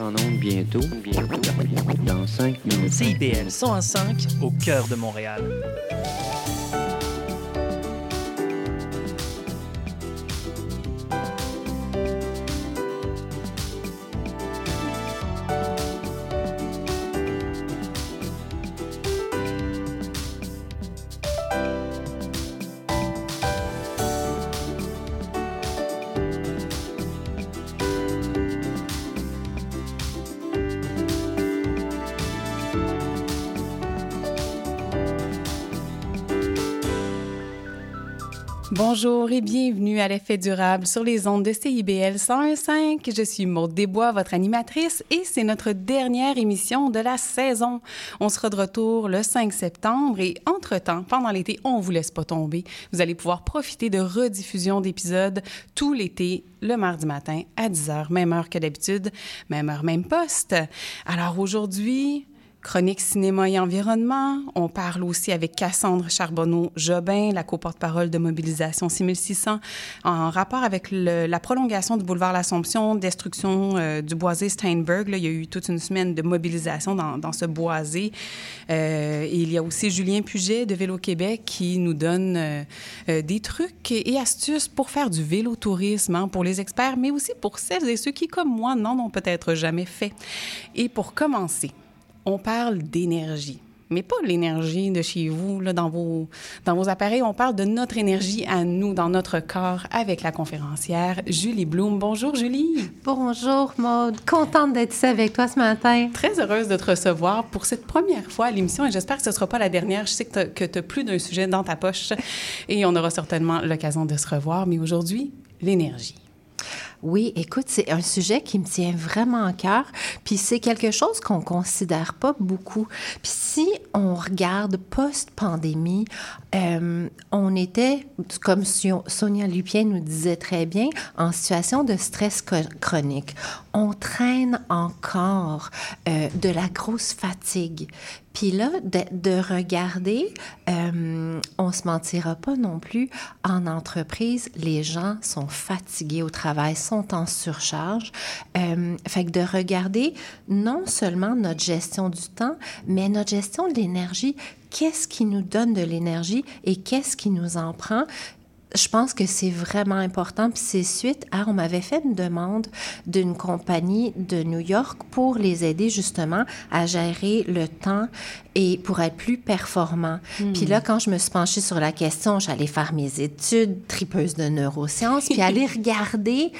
en onde bientôt, bientôt, dans 5 minutes. CIBL 105 au cœur de Montréal. L'effet durable sur les ondes de CIBL 101.5. Je suis Maude Desbois, votre animatrice, et c'est notre dernière émission de la saison. On sera de retour le 5 septembre et entre-temps, pendant l'été, on vous laisse pas tomber. Vous allez pouvoir profiter de rediffusions d'épisodes tout l'été, le mardi matin à 10h, même heure que d'habitude, même heure, même poste. Alors aujourd'hui, Chronique cinéma et environnement. On parle aussi avec Cassandre Charbonneau-Jobin, la co-porte-parole de Mobilisation 6600, en rapport avec la prolongation du boulevard L'Assomption, destruction euh, du boisé Steinberg. Il y a eu toute une semaine de mobilisation dans, ce boisé. Euh, il y a aussi Julien Puget de Vélo Québec qui nous donne euh, des trucs et astuces pour faire du vélo-tourisme hein, pour les experts, mais aussi pour celles et ceux qui, comme moi, n'en ont peut-être jamais fait. Et pour commencer, on parle d'énergie. Mais pas l'énergie de chez vous, là, dans, vos, dans vos appareils. On parle de notre énergie à nous, dans notre corps, avec la conférencière Julie Bloom. Bonjour, Julie. Bonjour, Maude. Contente d'être ici avec toi ce matin. Très heureuse de te recevoir pour cette première fois à l'émission et j'espère que ce ne sera pas la dernière. Je sais que tu as plus d'un sujet dans ta poche et on aura certainement l'occasion de se revoir. Mais aujourd'hui, l'énergie. Oui, écoute, c'est un sujet qui me tient vraiment à cœur, puis c'est quelque chose qu'on considère pas beaucoup. Puis si on regarde post-pandémie, euh, on était, comme Sonia Lupien nous disait très bien, en situation de stress chronique. On traîne encore euh, de la grosse fatigue. Puis là, de, de regarder, euh, on se mentira pas non plus, en entreprise, les gens sont fatigués au travail, sont en surcharge. Euh, fait que de regarder non seulement notre gestion du temps, mais notre gestion de l'énergie. Qu'est-ce qui nous donne de l'énergie et qu'est-ce qui nous en prend? Je pense que c'est vraiment important. Puis c'est suite à, on m'avait fait une demande d'une compagnie de New York pour les aider justement à gérer le temps et pour être plus performant. Puis là, quand je me suis penchée sur la question, j'allais faire mes études, tripeuse de neurosciences, puis aller regarder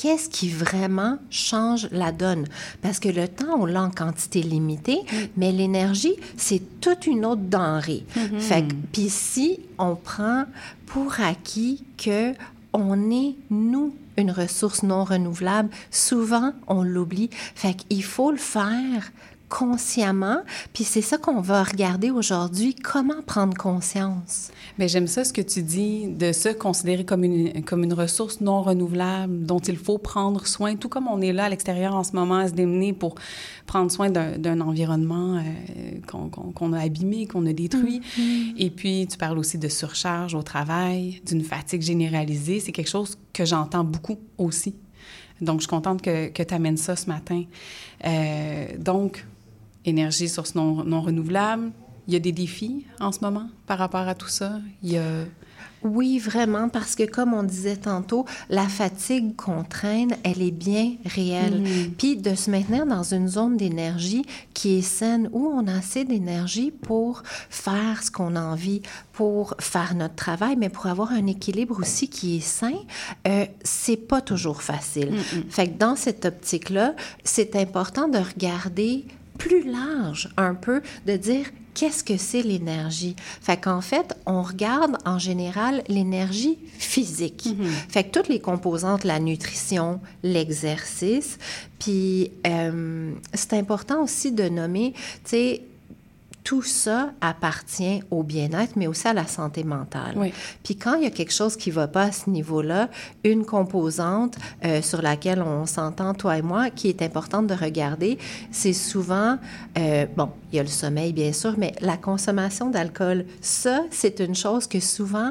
qu'est-ce qui vraiment change la donne? Parce que le temps, on l'a en quantité limitée, mais l'énergie, c'est toute une autre denrée. Fait que, puis si on prend pour acquis que on est, nous, une ressource non renouvelable, souvent, on l'oublie. Fait qu'il faut le faire consciemment. Puis c'est ça qu'on va regarder aujourd'hui, comment prendre conscience. Mais j'aime ça ce que tu dis de se considérer comme une, comme une ressource non renouvelable dont il faut prendre soin, tout comme on est là à l'extérieur en ce moment à se démener pour prendre soin d'un environnement euh, qu'on qu a abîmé, qu'on a détruit. Mm -hmm. Et puis tu parles aussi de surcharge au travail, d'une fatigue généralisée. C'est quelque chose que j'entends beaucoup aussi. Donc, je suis contente que, que tu amènes ça ce matin. Euh, donc, énergie, source non, non renouvelable? Il y a des défis en ce moment par rapport à tout ça? Il y a... Oui, vraiment, parce que comme on disait tantôt, la fatigue qu'on traîne, elle est bien réelle. Mm. Puis de se maintenir dans une zone d'énergie qui est saine, où on a assez d'énergie pour faire ce qu'on a envie, pour faire notre travail, mais pour avoir un équilibre aussi qui est sain, euh, c'est pas toujours facile. Mm Fait que dans cette optique-là, c'est important de regarder plus large un peu, de dire qu'est-ce que c'est l'énergie. Fait qu'en fait, on regarde en général l'énergie physique. Mm -hmm. Fait que toutes les composantes, la nutrition, l'exercice, puis euh, c'est important aussi de nommer, tu sais, tout ça appartient au bien-être, mais aussi à la santé mentale. Oui. Puis quand il y a quelque chose qui ne va pas à ce niveau-là, une composante euh, sur laquelle on s'entend, toi et moi, qui est importante de regarder, c'est souvent, euh, bon, il y a le sommeil, bien sûr, mais la consommation d'alcool, ça, c'est une chose que souvent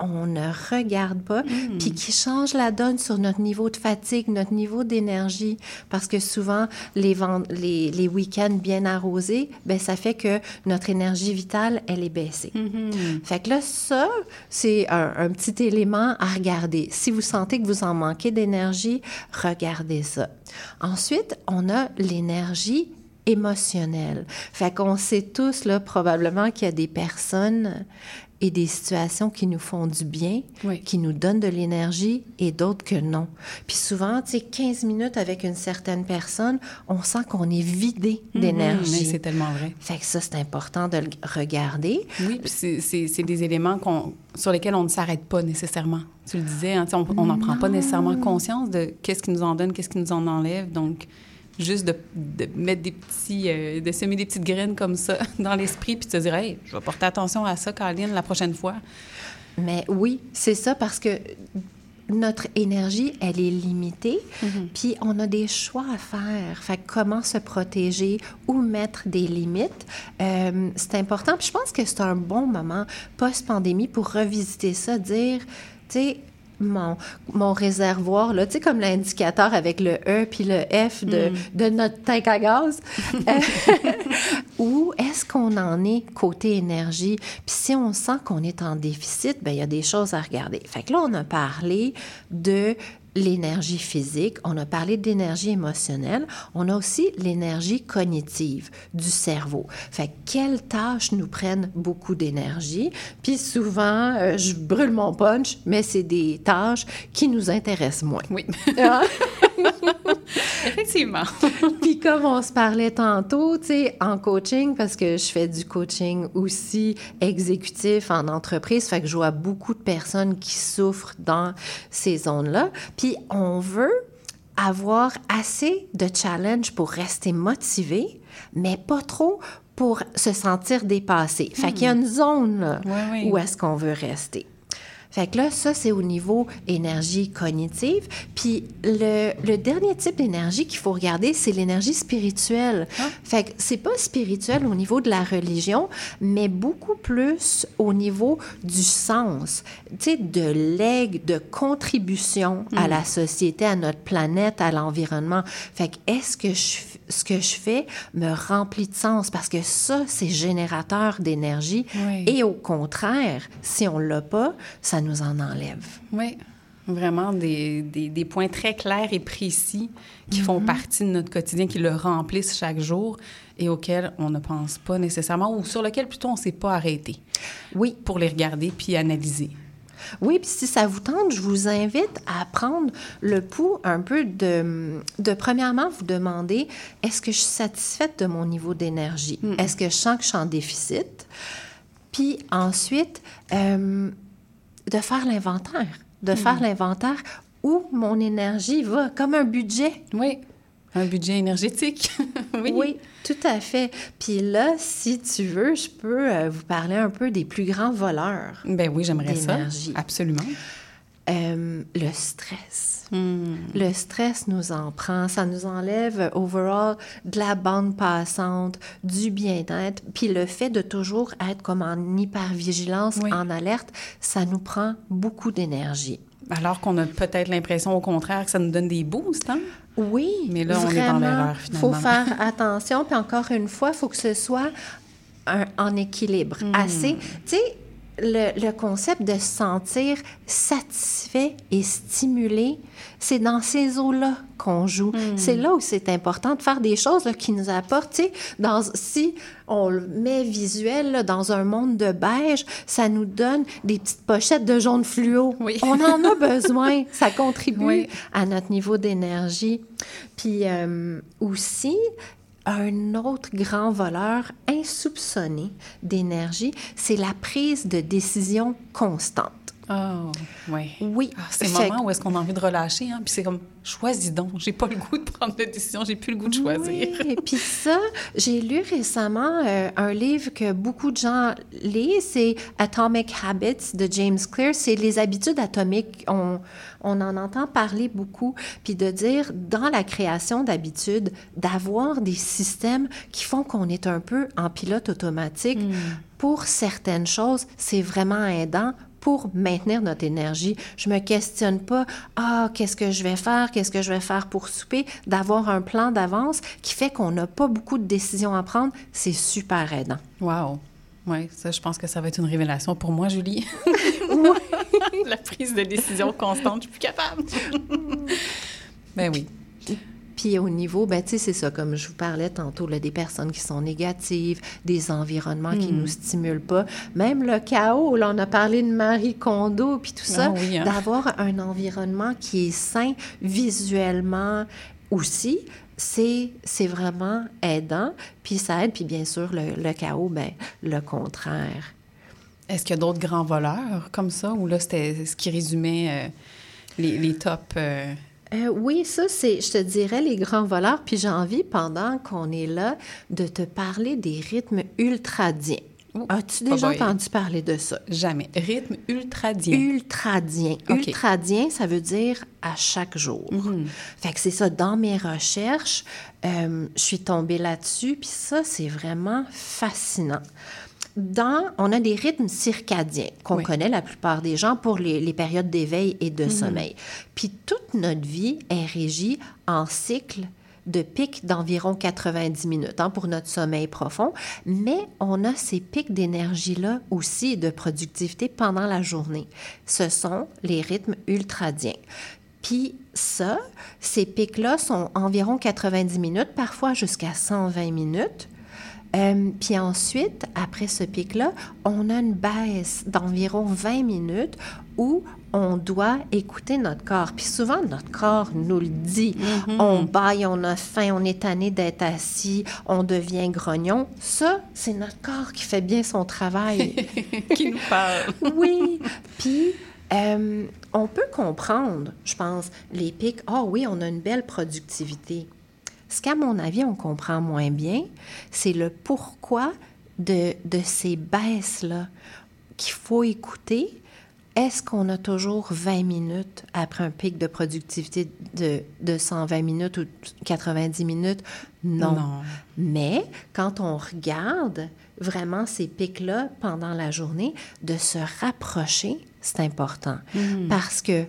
on ne regarde pas, Hmm. puis qui change la donne sur notre niveau de fatigue, notre niveau d'énergie. Parce que souvent, les, ven- les, les week-ends bien arrosés, ben ça fait que notre énergie vitale, elle est baissée. Mhm. Fait que là, ça, c'est un, un petit élément à regarder. Si vous sentez que vous en manquez d'énergie, regardez ça. Ensuite, on a l'énergie émotionnelle. Fait qu'on sait tous, là, probablement qu'il y a des personnes et des situations qui nous font du bien, Oui. qui nous donnent de l'énergie et d'autres que non. Puis souvent, tu sais, 15 minutes avec une certaine personne, on sent qu'on est vidé Mhm. D'énergie. c'est tellement vrai. Fait que ça, c'est important de le regarder. Oui, puis c'est- des éléments sur lesquels on ne s'arrête pas nécessairement. Tu le disais, hein, on n'en prend pas nécessairement conscience de qu'est-ce qui nous en donne, qu'est-ce qui nous en enlève. Donc, juste de, de mettre des petits, euh, de semer des petites graines comme ça dans l'esprit, puis de se dire, hey, je vais porter attention à ça, Caroline, la prochaine fois. Mais oui, c'est ça parce que notre énergie, elle est limitée, puis on a des choix à faire. Fait comment se protéger ou mettre des limites, euh, c'est important. Puis je pense que c'est un bon moment post-pandémie pour revisiter ça, dire, tu sais, mon, mon réservoir, là, tu sais, comme l'indicateur avec le E puis le F de, de notre tank à gaz. Où est-ce qu'on en est côté énergie? Puis si on sent qu'on est en déficit, ben il y a des choses à regarder. Fait que là, on a parlé de l'énergie physique, on a parlé d'énergie émotionnelle, on a aussi l'énergie cognitive du cerveau. Fait que quelles tâches nous prennent beaucoup d'énergie? Puis souvent, euh, je brûle mon punch, mais c'est des tâches qui nous intéressent moins. Oui, Hein? effectivement. Puis comme on se parlait tantôt, tu sais, en coaching, parce que je fais du coaching aussi exécutif en entreprise, fait que je vois beaucoup de personnes qui souffrent dans ces zones-là. Puis on veut avoir assez de challenge pour rester motivé, mais pas trop pour se sentir dépassé. Fait qu'il y a une zone là, Oui, oui. où est-ce qu'on veut rester. Fait que là, ça, c'est au niveau énergie cognitive. Puis le, le dernier type d'énergie qu'il faut regarder, c'est l'énergie spirituelle. Fait que c'est pas spirituel au niveau de la religion, mais beaucoup plus au niveau du sens, tu sais, de legs, de contribution à la société, à notre planète, à l'environnement. Fait que est-ce que je, ce que je fais me remplit de sens? Parce que ça, c'est générateur d'énergie. Oui. Et au contraire, si on l'a pas, ça nous en enlève. Oui, vraiment des, des, des points très clairs et précis qui font partie de notre quotidien, qui le remplissent chaque jour et auxquels on ne pense pas nécessairement ou sur lesquels plutôt on ne s'est pas arrêté Oui, pour les regarder puis analyser. Oui, puis si ça vous tente, je vous invite à prendre le pouls un peu de, de premièrement, vous demander, est-ce que je suis satisfaite de mon niveau d'énergie? Est-ce que je sens que je suis en déficit? Puis ensuite, euh, de faire l'inventaire, de faire l'inventaire où mon énergie va, comme un budget. Oui, un budget énergétique. oui. Oui, tout à fait. Puis là, si tu veux, je peux euh, vous parler un peu des plus grands voleurs. Ben oui, j'aimerais ça. Absolument. Euh, le stress. Hmm. Le stress nous en prend, ça nous enlève overall de la bande passante, du bien-être, puis le fait de toujours être comme en hypervigilance, Oui. en alerte, ça nous prend beaucoup d'énergie. Alors qu'on a peut-être l'impression au contraire que ça nous donne des boosts, hein? Oui, Mais là, on est dans l'erreur, faut finalement. faire attention, puis encore une fois, il faut que ce soit un- en équilibre. Hmm. Assez, tu sais, le, le concept de se sentir satisfait et stimulé, c'est dans ces eaux-là qu'on joue. Hmm. C'est là où c'est important de faire des choses là, qui nous apportent. Dans, si on le met visuel là, dans un monde de beige, ça nous donne des petites pochettes de jaune fluo. Oui. On en a besoin. Ça contribue Oui. à notre niveau d'énergie. Puis euh, aussi, un autre grand voleur insoupçonné d'énergie, c'est la prise de décision constante. Oh, oui. Oui. Ah, c'est le moment où est-ce qu'on a envie de relâcher, hein? Puis c'est comme, choisis donc. J'ai pas le goût de prendre de décision, j'ai plus le goût de choisir. Oui, et puis ça, j'ai lu récemment euh, un livre que beaucoup de gens lisent, c'est Atomic Habits de James Clear. C'est les habitudes atomiques. On, on en entend parler beaucoup. Puis de dire, dans la création d'habitudes, d'avoir des systèmes qui font qu'on est un peu en pilote automatique. Pour certaines choses, c'est vraiment aidant. Pour maintenir notre énergie. Je me questionne pas, ah, qu'est-ce que je vais faire, qu'est-ce que je vais faire pour souper, d'avoir un plan d'avance qui fait qu'on n'a pas beaucoup de décisions à prendre, c'est super aidant. Wow. Oui, ça, je pense que ça va être une révélation pour moi, Julie. La prise de décision constante, je suis plus capable. ben oui. Puis au niveau, ben, tu sais, c'est ça, comme je vous parlais tantôt, là, des personnes qui sont négatives, des environnements qui Hmm. nous stimulent pas, même le chaos, là, on a parlé de Marie Kondo, puis tout ça, Ah oui, hein. d'avoir un environnement qui est sain visuellement aussi, c'est, c'est vraiment aidant, puis ça aide, puis bien sûr, le, le chaos, ben, le contraire. Est-ce qu'il y a d'autres grands voleurs comme ça, ou là, c'était ce qui résumait euh, les, les tops... euh, Euh, oui, ça, c'est, je te dirais, les grands voleurs. Puis j'ai envie, pendant qu'on est là, de te parler des rythmes ultradiens. Oh, As-tu déjà entendu parler de ça? Jamais. Rythme ultradien. Ultradien. OK. Ultradien, ça veut dire à chaque jour. Mhm. Fait que c'est ça, dans mes recherches, euh, je suis tombée là-dessus, puis ça, c'est vraiment fascinant. Dans, on a des rythmes circadiens qu'on Oui. connaît la plupart des gens pour les, les périodes d'éveil et de sommeil. Puis toute notre vie est régie en cycles de pics d'environ 90 minutes hein, pour notre sommeil profond, mais on a ces pics d'énergie-là aussi de productivité pendant la journée. Ce sont les rythmes ultradiens. Puis ça, ces pics-là sont environ 90 minutes, parfois jusqu'à 120 minutes. Euh, puis ensuite, après ce pic-là, on a une baisse d'environ 20 minutes où on doit écouter notre corps. Puis souvent, notre corps nous le dit. On baille, on a faim, on est tanné d'être assis, on devient grognon. Ça, c'est notre corps qui fait bien son travail. qui nous parle. Oui. Puis, euh, on peut comprendre, je pense, les pics. Ah oui, on a une belle productivité. Ce qu'à mon avis, on comprend moins bien, c'est le pourquoi de, de ces baisses-là qu'il faut écouter. Est-ce qu'on a toujours 20 minutes après un pic de productivité de, de 120 minutes ou 90 minutes? Non. Non. Mais quand on regarde vraiment ces pics-là pendant la journée, de se rapprocher, c'est important. Parce que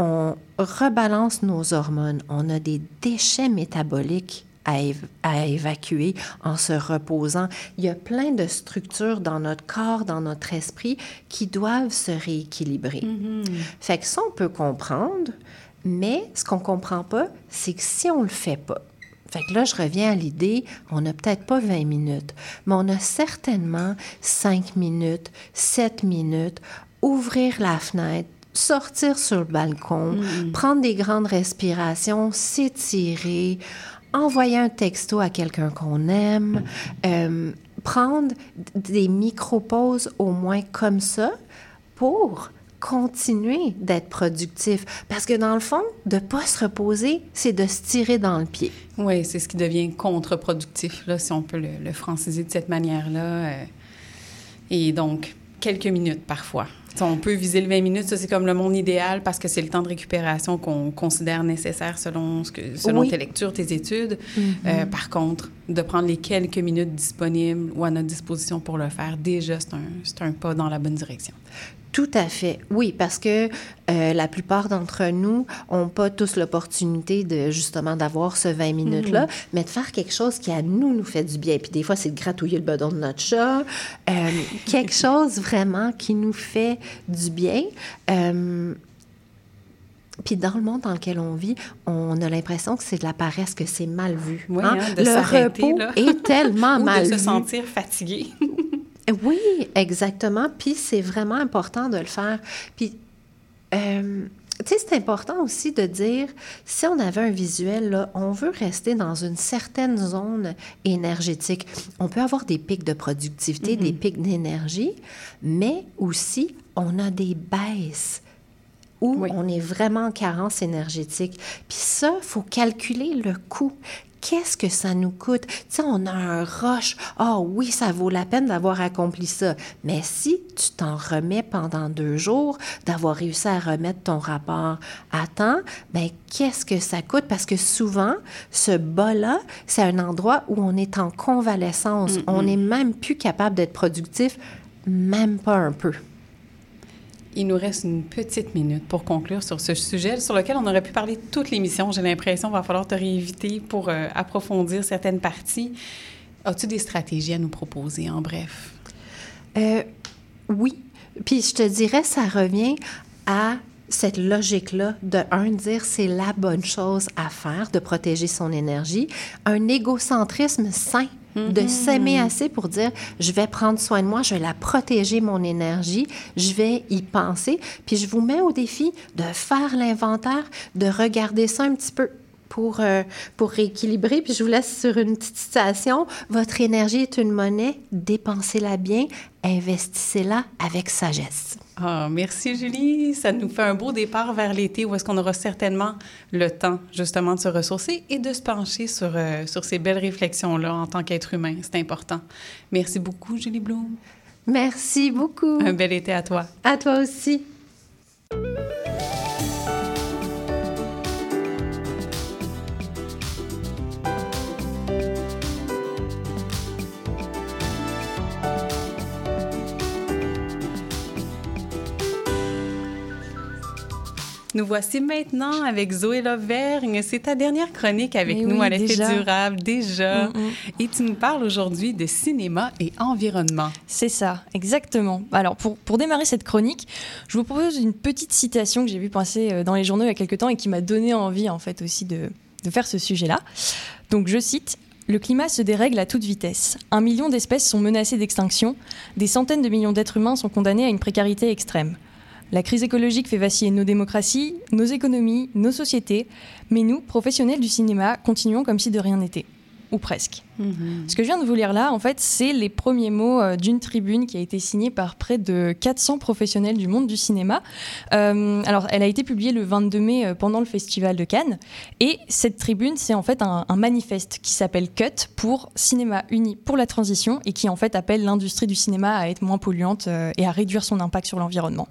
on rebalance nos hormones, on a des déchets métaboliques à, év- à évacuer en se reposant. Il y a plein de structures dans notre corps, dans notre esprit qui doivent se rééquilibrer. Fait que ça, on peut comprendre, mais ce qu'on comprend pas, c'est que si on le fait pas, fait que là, je reviens à l'idée, on n'a peut-être pas 20 minutes, mais on a certainement 5 minutes, 7 minutes, ouvrir la fenêtre, sortir sur le balcon, prendre des grandes respirations, s'étirer, envoyer un texto à quelqu'un qu'on aime, euh, prendre des micro-pauses au moins comme ça pour continuer d'être productif. Parce que dans le fond, de ne pas se reposer, c'est de se tirer dans le pied. Oui, c'est ce qui devient contre-productif, si on peut le, le franciser de cette manière-là. euh. Et donc, quelques minutes parfois. T'sais, on peut viser le 20 minutes, ça c'est comme le monde idéal parce que c'est le temps de récupération qu'on considère nécessaire selon, ce que, selon Oui. tes lectures, tes études. Euh, par contre, de prendre les quelques minutes disponibles ou à notre disposition pour le faire, déjà, c'est un, c'est un pas dans la bonne direction. Tout à fait. Oui, parce que euh, la plupart d'entre nous n'ont pas tous l'opportunité de justement d'avoir ce 20 minutes-là, mais de faire quelque chose qui à nous nous fait du bien. Puis des fois, c'est de gratouiller le bedon de notre chat, euh, quelque chose vraiment qui nous fait du bien. Euh, puis dans le monde dans lequel on vit, on a l'impression que c'est de la paresse, que c'est mal vu. Oui, hein? hein, de le repos là. est tellement ou mal de se vu. sentir fatigué. Oui, exactement. Puis c'est vraiment important de le faire. Puis, euh, tu sais, c'est important aussi de dire, si on avait un visuel, là, on veut rester dans une certaine zone énergétique. On peut avoir des pics de productivité, des pics d'énergie, mais aussi, on a des baisses où Oui. on est vraiment en carence énergétique. Puis ça, il faut calculer le coût. Qu'est-ce que ça nous coûte? Tu sais, on a un rush. Ah oui, ça vaut la peine d'avoir accompli ça. Mais si tu t'en remets pendant deux jours, d'avoir réussi à remettre ton rapport à temps, ben qu'est-ce que ça coûte? Parce que souvent, ce bas-là, c'est un endroit où on est en convalescence. On n'est même plus capable d'être productif, même pas un peu. Il nous reste une petite minute pour conclure sur ce sujet sur lequel on aurait pu parler toute l'émission. J'ai l'impression qu'il va falloir te réinviter pour euh, approfondir certaines parties. As-tu des stratégies à nous proposer, en bref? Euh, oui. Puis je te dirais, ça revient à cette logique-là de, un, dire c'est la bonne chose à faire, de protéger son énergie, un égocentrisme sain de s'aimer assez pour dire je vais prendre soin de moi, je vais la protéger mon énergie, je vais y penser, puis je vous mets au défi de faire l'inventaire, de regarder ça un petit peu pour, euh, pour rééquilibrer. Puis je vous laisse sur une petite citation. Votre énergie est une monnaie, dépensez-la bien, investissez-la avec sagesse. Ah, merci Julie. Ça nous fait un beau départ vers l'été où est-ce qu'on aura certainement le temps justement de se ressourcer et de se pencher sur, euh, sur ces belles réflexions-là en tant qu'être humain. C'est important. Merci beaucoup Julie Bloom. Merci beaucoup. Un bel été à toi. À toi aussi. Nous voici maintenant avec Zoé Lauvergne. C'est ta dernière chronique avec Mais nous oui, à l'effet durable, déjà. Mm, mm. Et tu nous parles aujourd'hui de cinéma et environnement. C'est ça, exactement. Alors, pour, pour démarrer cette chronique, je vous propose une petite citation que j'ai vu passer euh, dans les journaux il y a quelques temps et qui m'a donné envie, en fait, aussi de, de faire ce sujet-là. Donc, je cite Le climat se dérègle à toute vitesse. Un million d'espèces sont menacées d'extinction. Des centaines de millions d'êtres humains sont condamnés à une précarité extrême. La crise écologique fait vaciller nos démocraties, nos économies, nos sociétés, mais nous, professionnels du cinéma, continuons comme si de rien n'était. Ou presque. Ce que je viens de vous lire là, en fait, c'est les premiers mots euh, d'une tribune qui a été signée par près de 400 professionnels du monde du cinéma. Euh, alors, elle a été publiée le 22 mai euh, pendant le Festival de Cannes. Et cette tribune, c'est en fait un, un manifeste qui s'appelle CUT pour Cinéma Uni pour la transition et qui en fait appelle l'industrie du cinéma à être moins polluante et à réduire son impact sur l'environnement.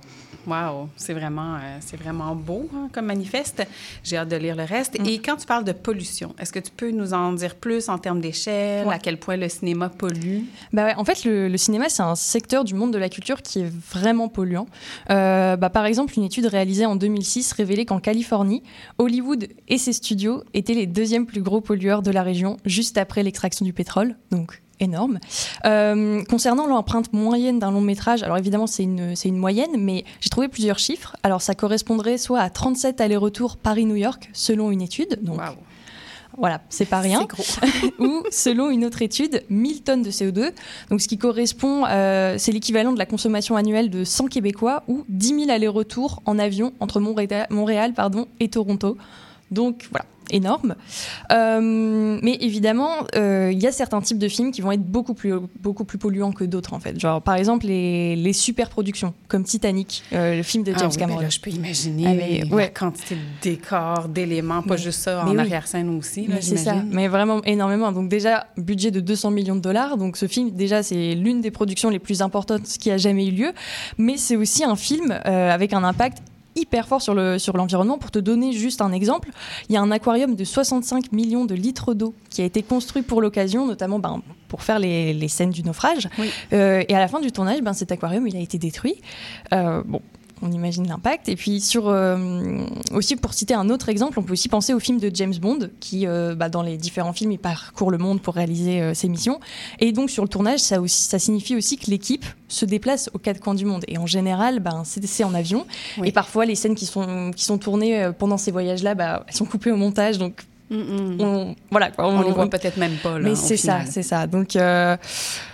Wow, c'est vraiment, euh, c'est vraiment beau hein, comme manifeste. J'ai hâte de lire le reste. Et quand tu parles de pollution, est-ce que tu peux nous en dire plus en termes d'échelle, Ouais. à quel point le cinéma pollue? Bah ouais, en fait, le, le cinéma, c'est un secteur du monde de la culture qui est vraiment polluant. Euh, bah, par exemple, une étude réalisée en 2006 révélait qu'en Californie, Hollywood et ses studios étaient les deuxièmes plus gros pollueurs de la région, juste après l'extraction du pétrole. Donc, énorme. Euh, concernant l'empreinte moyenne d'un long métrage, alors évidemment c'est une, une moyenne, mais j'ai trouvé plusieurs chiffres. Alors ça correspondrait soit à 37 allers-retours Paris-New York, selon une étude. Donc Wow, voilà, c'est pas rien gros. ou selon une autre étude, 1000 tonnes de CO2, donc ce qui correspond, euh, c'est l'équivalent de la consommation annuelle de 100 Québécois ou 10 000 allers-retours en avion entre Montréal, Montréal pardon, et Toronto. Donc voilà, énorme. Euh, mais évidemment, euh, il y a certains types de films qui vont être beaucoup plus, beaucoup plus polluants que d'autres en fait. Genre par exemple les, les super productions comme Titanic, euh, le film de Ah James oui, ben Cameron. là, je peux imaginer Ah, mais la ouais. quantité de décors, d'éléments, pas Mais- juste ça, en oui. arrière-scène aussi, là, Mais c'est ça, mais vraiment énormément. Donc déjà, budget de 200 millions de dollars. Donc ce film, déjà, c'est l'une des productions les plus importantes qui a jamais eu lieu. Mais c'est aussi un film avec un impact hyper fort sur le sur l'environnement. Pour te donner juste un exemple, il y a un aquarium de 65 millions de litres d'eau qui a été construit pour l'occasion, notamment ben, pour faire les, les scènes du naufrage. Oui. Euh, et à la fin du tournage, ben, cet aquarium, il a été détruit. Euh, bon. On imagine l'impact. Et puis, sur, euh, aussi pour citer un autre exemple, on peut aussi penser au film de James Bond, qui, euh, bah, dans les différents films, il parcourt le monde pour réaliser euh, ses missions. Et donc, sur le tournage, ça, aussi, ça signifie aussi que l'équipe se déplace aux quatre coins du monde. Et en général, ben, c'est en avion. Oui. Et parfois, les scènes qui sont, qui sont tournées pendant ces voyages-là, bah, elles sont coupées au montage. Donc, Mm, mm. on, voilà, quoi, On les voit peut-être même pas, là, mais c'est ça, c'est ça. Donc, euh,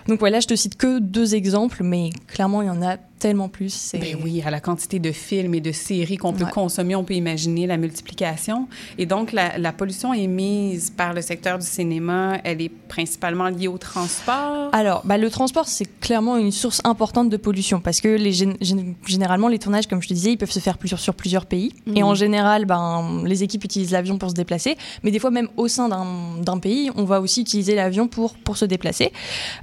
donc voilà, je te cite que deux exemples, mais clairement, il y en a tellement plus. Ben oui, à la quantité de films et de séries qu'on peut Ouais. consommer, on peut imaginer la multiplication. Et donc, la, la pollution émise par le secteur du cinéma, elle est principalement liée au transport. Alors, bah, le transport, c'est clairement une source importante de pollution parce que les, généralement, les tournages, comme je te disais, ils peuvent se faire plusieurs, sur plusieurs pays. Et Mhm. en général, ben, les équipes utilisent l'avion pour se déplacer. mais des fois même au sein d'un pays, on va aussi utiliser l'avion pour, pour se déplacer.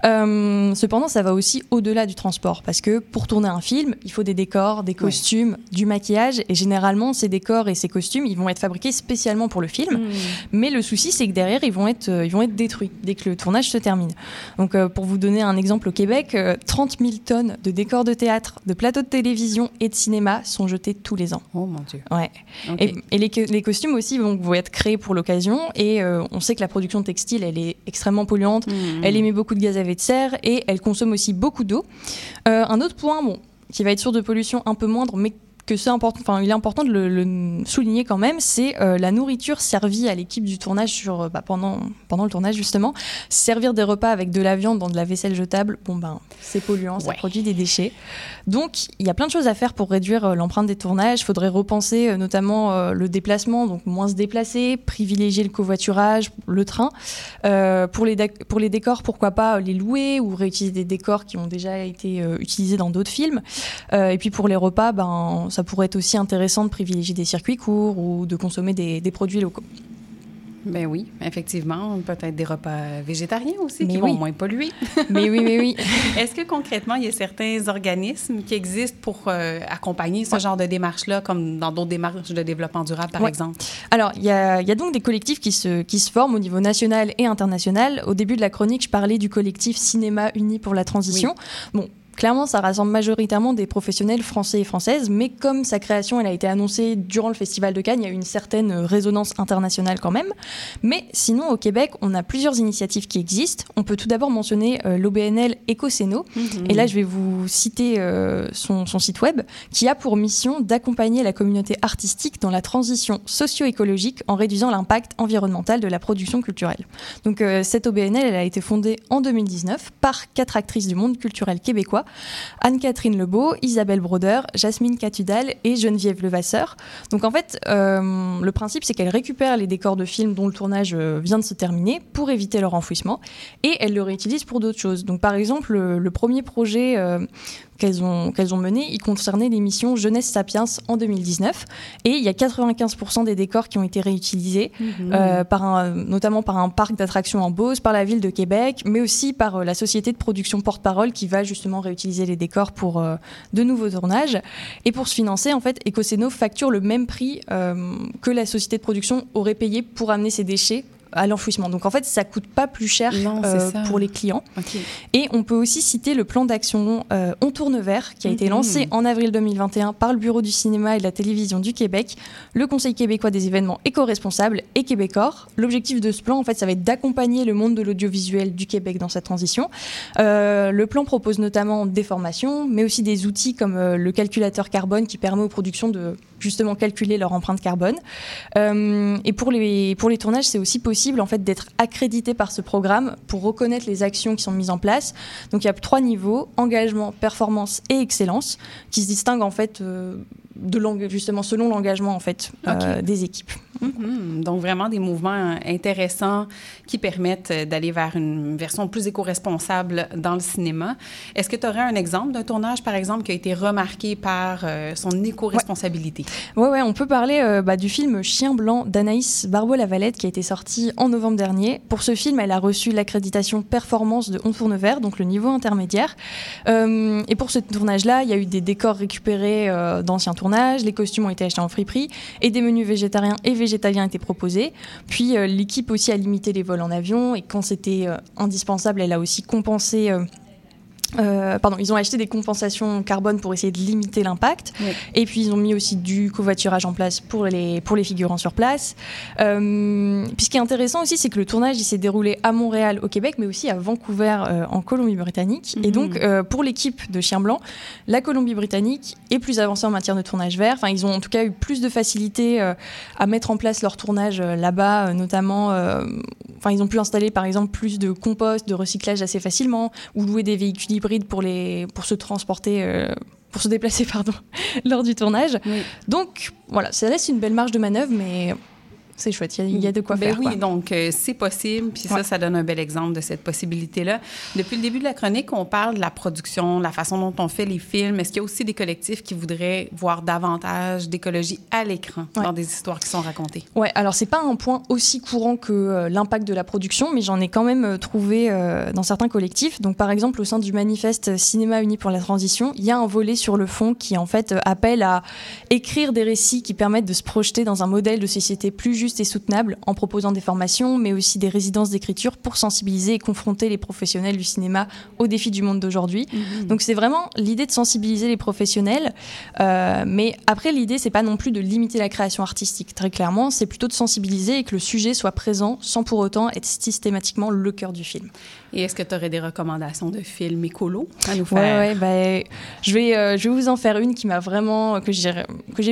Euh, cependant, ça va aussi au-delà du transport, parce que pour tourner un film, il faut des décors, des costumes, du maquillage, et généralement, ces décors et ces costumes, ils vont être fabriqués spécialement pour le film, hmm. mais le souci, c'est que derrière, ils vont, être, euh, ils vont être détruits dès que le tournage se termine. Donc, euh, pour vous donner un exemple au Québec, 30 000 tonnes de décors de théâtre, de plateaux de télévision et de cinéma sont jetés tous les ans. Oh mon Dieu. Ouais. Et, les, les, costumes aussi vont, vont, être créés pour l'occasion, et on sait que la production textile, elle est extrêmement polluante, hmm. elle émet beaucoup de gaz à effet de serre, et elle consomme aussi beaucoup d'eau. Euh, un autre point, qui va être source de pollution un peu moindre, mais que c'est important, enfin, il est important de le, souligner quand même, c'est euh, la nourriture servie à l'équipe du tournage sur, euh, bah, pendant, pendant le tournage justement. Servir des repas avec de la viande dans de la vaisselle jetable, bon ben, c'est polluant, ça produit des déchets. Donc, il y a plein de choses à faire pour réduire euh, l'empreinte des tournages. Il faudrait repenser notamment le déplacement, donc moins se déplacer, privilégier le covoiturage, le train. pour, les pour les décors, pourquoi pas les louer ou réutiliser des décors qui ont déjà été utilisés dans d'autres films. et puis pour les repas, ben ça pourrait être aussi intéressant de privilégier des circuits courts ou de consommer des, produits locaux. Ben oui, effectivement, peut-être des repas végétariens aussi qui vont moins polluer. mais oui, mais oui. Est-ce que concrètement, il y a certains organismes qui existent pour euh, accompagner ce genre de démarches-là, comme dans d'autres démarches de développement durable, par exemple? Alors, il y, a, donc des collectifs qui se, qui se forment au niveau national et international. Au début de la chronique, je parlais du collectif Cinéma Uni pour la Transition. Bon, Clairement, ça rassemble majoritairement des professionnels français et françaises, mais comme sa création elle a été annoncée durant le Festival de Cannes, il y a une certaine résonance internationale quand même. Mais sinon, au Québec, on a plusieurs initiatives qui existent. On peut tout d'abord mentionner euh, l'OBNL Ecoceno, mhm. et là je vais vous citer euh, son, site web, qui a pour mission d'accompagner la communauté artistique dans la transition socio-écologique en réduisant l'impact environnemental de la production culturelle. Donc euh, cette OBNL, elle a été fondée en 2019 par quatre actrices du monde culturel québécois Anne-Catherine Lebeau, Isabelle Broder, Jasmine Catudal et Geneviève Levasseur. Donc en fait, euh, le principe, c'est qu'elle récupère les décors de films dont le tournage euh, vient de se terminer pour éviter leur enfouissement et elle le réutilise pour d'autres choses. Donc par exemple, le, premier projet euh, qu'elles ont, qu'elles ont mené, il concernait l'émission Jeunesse Sapiens en 2019. Et il y a 95% des décors qui ont été réutilisés, mhm. euh, par un, notamment par un parc d'attractions en Beauce, par la ville de Québec, mais aussi par euh, la société de production Porte-Parole qui va justement réutiliser les décors pour euh, de nouveaux tournages. Et pour se financer, en fait, Ecoseno facture le même prix que la société de production aurait payé pour amener ses déchets à l'enfouissement. Donc en fait, ça coûte pas plus cher euh, pour les clients. Et on peut aussi citer le plan d'action euh, On tourne vert qui a été mhm. lancé en avril 2021 par le Bureau du cinéma et de la télévision du Québec, le Conseil québécois des événements éco-responsables et Québecor. L'objectif de ce plan, en fait, ça va être d'accompagner le monde de l'audiovisuel du Québec dans cette transition. Euh, le plan propose notamment des formations, mais aussi des outils comme le calculateur carbone qui permet aux productions de justement calculer leur empreinte carbone. et pour les, pour les tournages, c'est aussi possible en fait d'être accrédité par ce programme pour reconnaître les actions qui sont mises en place. Donc il y a trois niveaux engagement, performance et excellence qui se distinguent en fait justement selon l'engagement en fait euh, des équipes. Mhm. Donc vraiment des mouvements intéressants qui permettent euh, d'aller vers une version plus éco-responsable dans le cinéma. Est-ce que tu aurais un exemple d'un tournage par exemple qui a été remarqué par euh, son éco-responsabilité? Oui, ouais. on peut parler bah, du film Chien blanc d'Anaïs Barbeau-Lavalette qui a été sorti en novembre dernier. Pour ce film, elle a reçu l'accréditation performance de On tourne vert, donc le niveau intermédiaire. et pour ce tournage-là, il y a eu des décors récupérés d'anciens les costumes ont été achetés en friperie et des menus végétariens et végétaliens étaient proposés. Puis euh, l'équipe aussi a limité les vols en avion et quand c'était euh, indispensable, elle a aussi compensé euh, pardon, ils ont acheté des compensations carbone pour essayer de limiter l'impact. Et puis ils ont mis aussi du covoiturage en place pour les, pour les figurants sur place. Euh, puis ce qui est intéressant aussi, c'est que le tournage il s'est déroulé à Montréal, au Québec, mais aussi à Vancouver, euh, en Colombie-Britannique. Et mhm. donc pour l'équipe de Chien Blanc, la Colombie-Britannique est plus avancée en matière de tournage vert. Enfin, ils ont en tout cas eu plus de facilité à mettre en place leur tournage là-bas, notamment. Enfin, ils ont pu installer par exemple plus de compost, de recyclage assez facilement, ou louer des véhicules hybride pour, les, pour se transporter, euh, pour se déplacer pardon, lors du tournage. Donc voilà, ça laisse une belle marge de manœuvre, mais c'est chouette. Il y, a de quoi ben faire. Oui, donc euh, c'est possible. Puis ça, ça donne un bel exemple de cette possibilité-là. Depuis le début de la chronique, on parle de la production, la façon dont on fait les films. Est-ce qu'il y a aussi des collectifs qui voudraient voir davantage d'écologie à l'écran dans des histoires qui sont racontées? Oui, alors c'est pas un point aussi courant que euh, l'impact de la production, mais j'en ai quand même euh, trouvé dans certains collectifs. Donc par exemple, au sein du manifeste Cinéma Uni pour la Transition, il y a un volet sur le fond qui en fait appelle à écrire des récits qui permettent de se projeter dans un modèle de société plus juste et soutenable en proposant des formations, mais aussi des résidences d'écriture pour sensibiliser et confronter les professionnels du cinéma aux défis du monde d'aujourd'hui. Mhm. Donc c'est vraiment l'idée de sensibiliser les professionnels, euh, mais après l'idée c'est pas non plus de limiter la création artistique. Très clairement, c'est plutôt de sensibiliser et que le sujet soit présent sans pour autant être systématiquement le cœur du film. Et est-ce que tu aurais des recommandations de films écolos à nous faire? Oui, ouais, bah, je, vais, euh, je vais vous en faire une qui m'a vraiment, que j'ai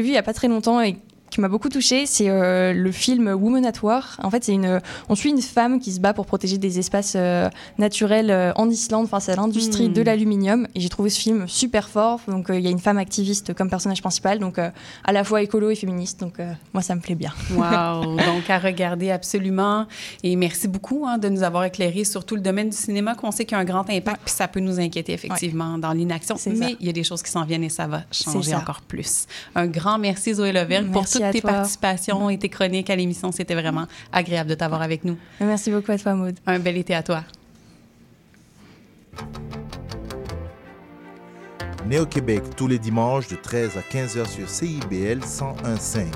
vu il n'y a pas très longtemps et qui m'a beaucoup touchée, c'est euh, le film Woman at War. En fait, c'est une, on suit une femme qui se bat pour protéger des espaces euh, naturels euh, en Islande face à l'industrie hmm. de l'aluminium. Et j'ai trouvé ce film super fort. Donc, il y a une femme activiste comme personnage principal, donc à la fois écolo et féministe. Donc, moi, ça me plaît bien. Wow Donc, à regarder absolument. Et merci beaucoup hein, de nous avoir éclairé sur tout le domaine du cinéma, qu'on sait qu'il y a un grand impact, puis ça peut nous inquiéter effectivement dans l'inaction. Mais il y a des choses qui s'en viennent et ça va changer encore plus. Un grand merci, Zoé Levergne, pour tout tes participations et tes chroniques à l'émission. C'était vraiment agréable de t'avoir avec nous. Merci beaucoup à toi, Maud. Un bel été à toi. Néo-Québec, tous les dimanches de 13 à 15h sur CIBL 101.5.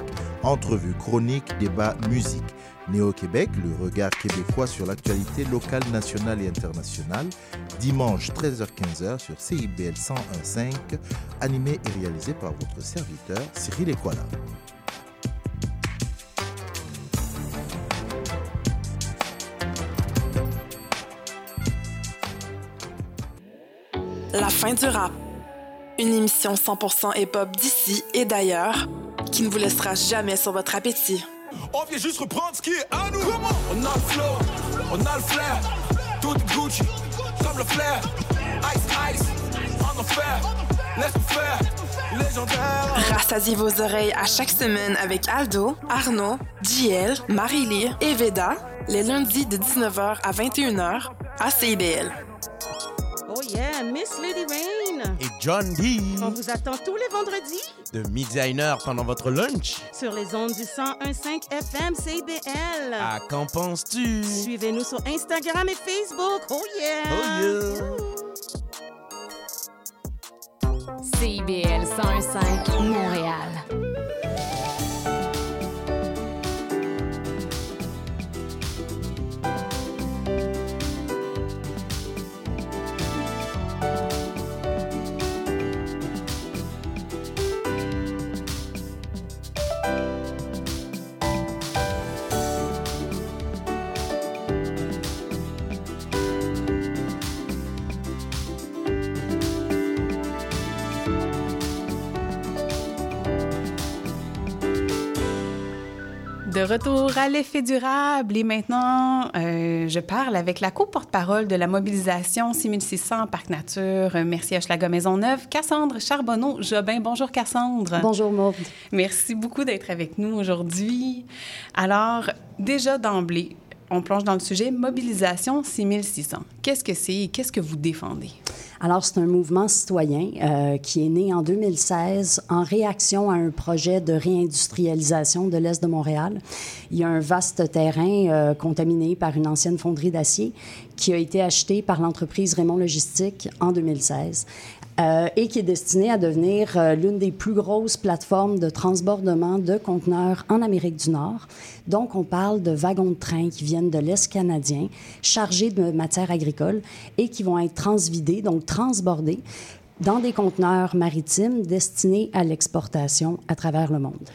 Entrevue, chronique, débat, musique. Néo-Québec, le regard québécois sur l'actualité locale, nationale et internationale. Dimanche 13h-15h sur CIBL 101.5, animé et réalisé par votre serviteur Cyril Equala. La fin du rap. Une émission 100% hip-hop d'ici et d'ailleurs qui ne vous laissera jamais sur votre appétit. On vient juste reprendre ce qui est à nous. On a le flow, on a le flair. Tout Gucci, comme le flair. Ice, ice, enfer. Laisse faire. Rassasiez vos oreilles à chaque semaine avec Aldo, Arnaud, JL, Marie-Lee et Veda, les lundis de 19h à 21h à CIBL. Oh yeah, Miss Lady Rain. Et John D. On vous attend tous les vendredis. De midi à une heure pendant votre lunch. Sur les ondes du 101.5 FM CIBL. À qu'en penses-tu? Suivez-nous sur Instagram et Facebook. Oh yeah. Oh yeah. CIBL 101.5 Montréal. De retour à l'effet durable et maintenant, euh, je parle avec la co-porte-parole de la mobilisation 6600 Parc Nature. Merci à Maisonneuve, Cassandre Charbonneau-Jobin. Bonjour Cassandre. Bonjour Maud. Merci beaucoup d'être avec nous aujourd'hui. Alors, déjà d'emblée, on plonge dans le sujet mobilisation 6600. Qu'est-ce que c'est et qu'est-ce que vous défendez? Alors, c'est un mouvement citoyen euh, qui est né en 2016 en réaction à un projet de réindustrialisation de l'Est de Montréal. Il y a un vaste terrain euh, contaminé par une ancienne fonderie d'acier qui a été acheté par l'entreprise Raymond Logistique en 2016. Euh, et qui est destiné à devenir euh, l'une des plus grosses plateformes de transbordement de conteneurs en Amérique du Nord. Donc, on parle de wagons de train qui viennent de l'Est canadien, chargés de matières agricoles et qui vont être transvidés, donc transbordés, dans des conteneurs maritimes destinés à l'exportation à travers le monde.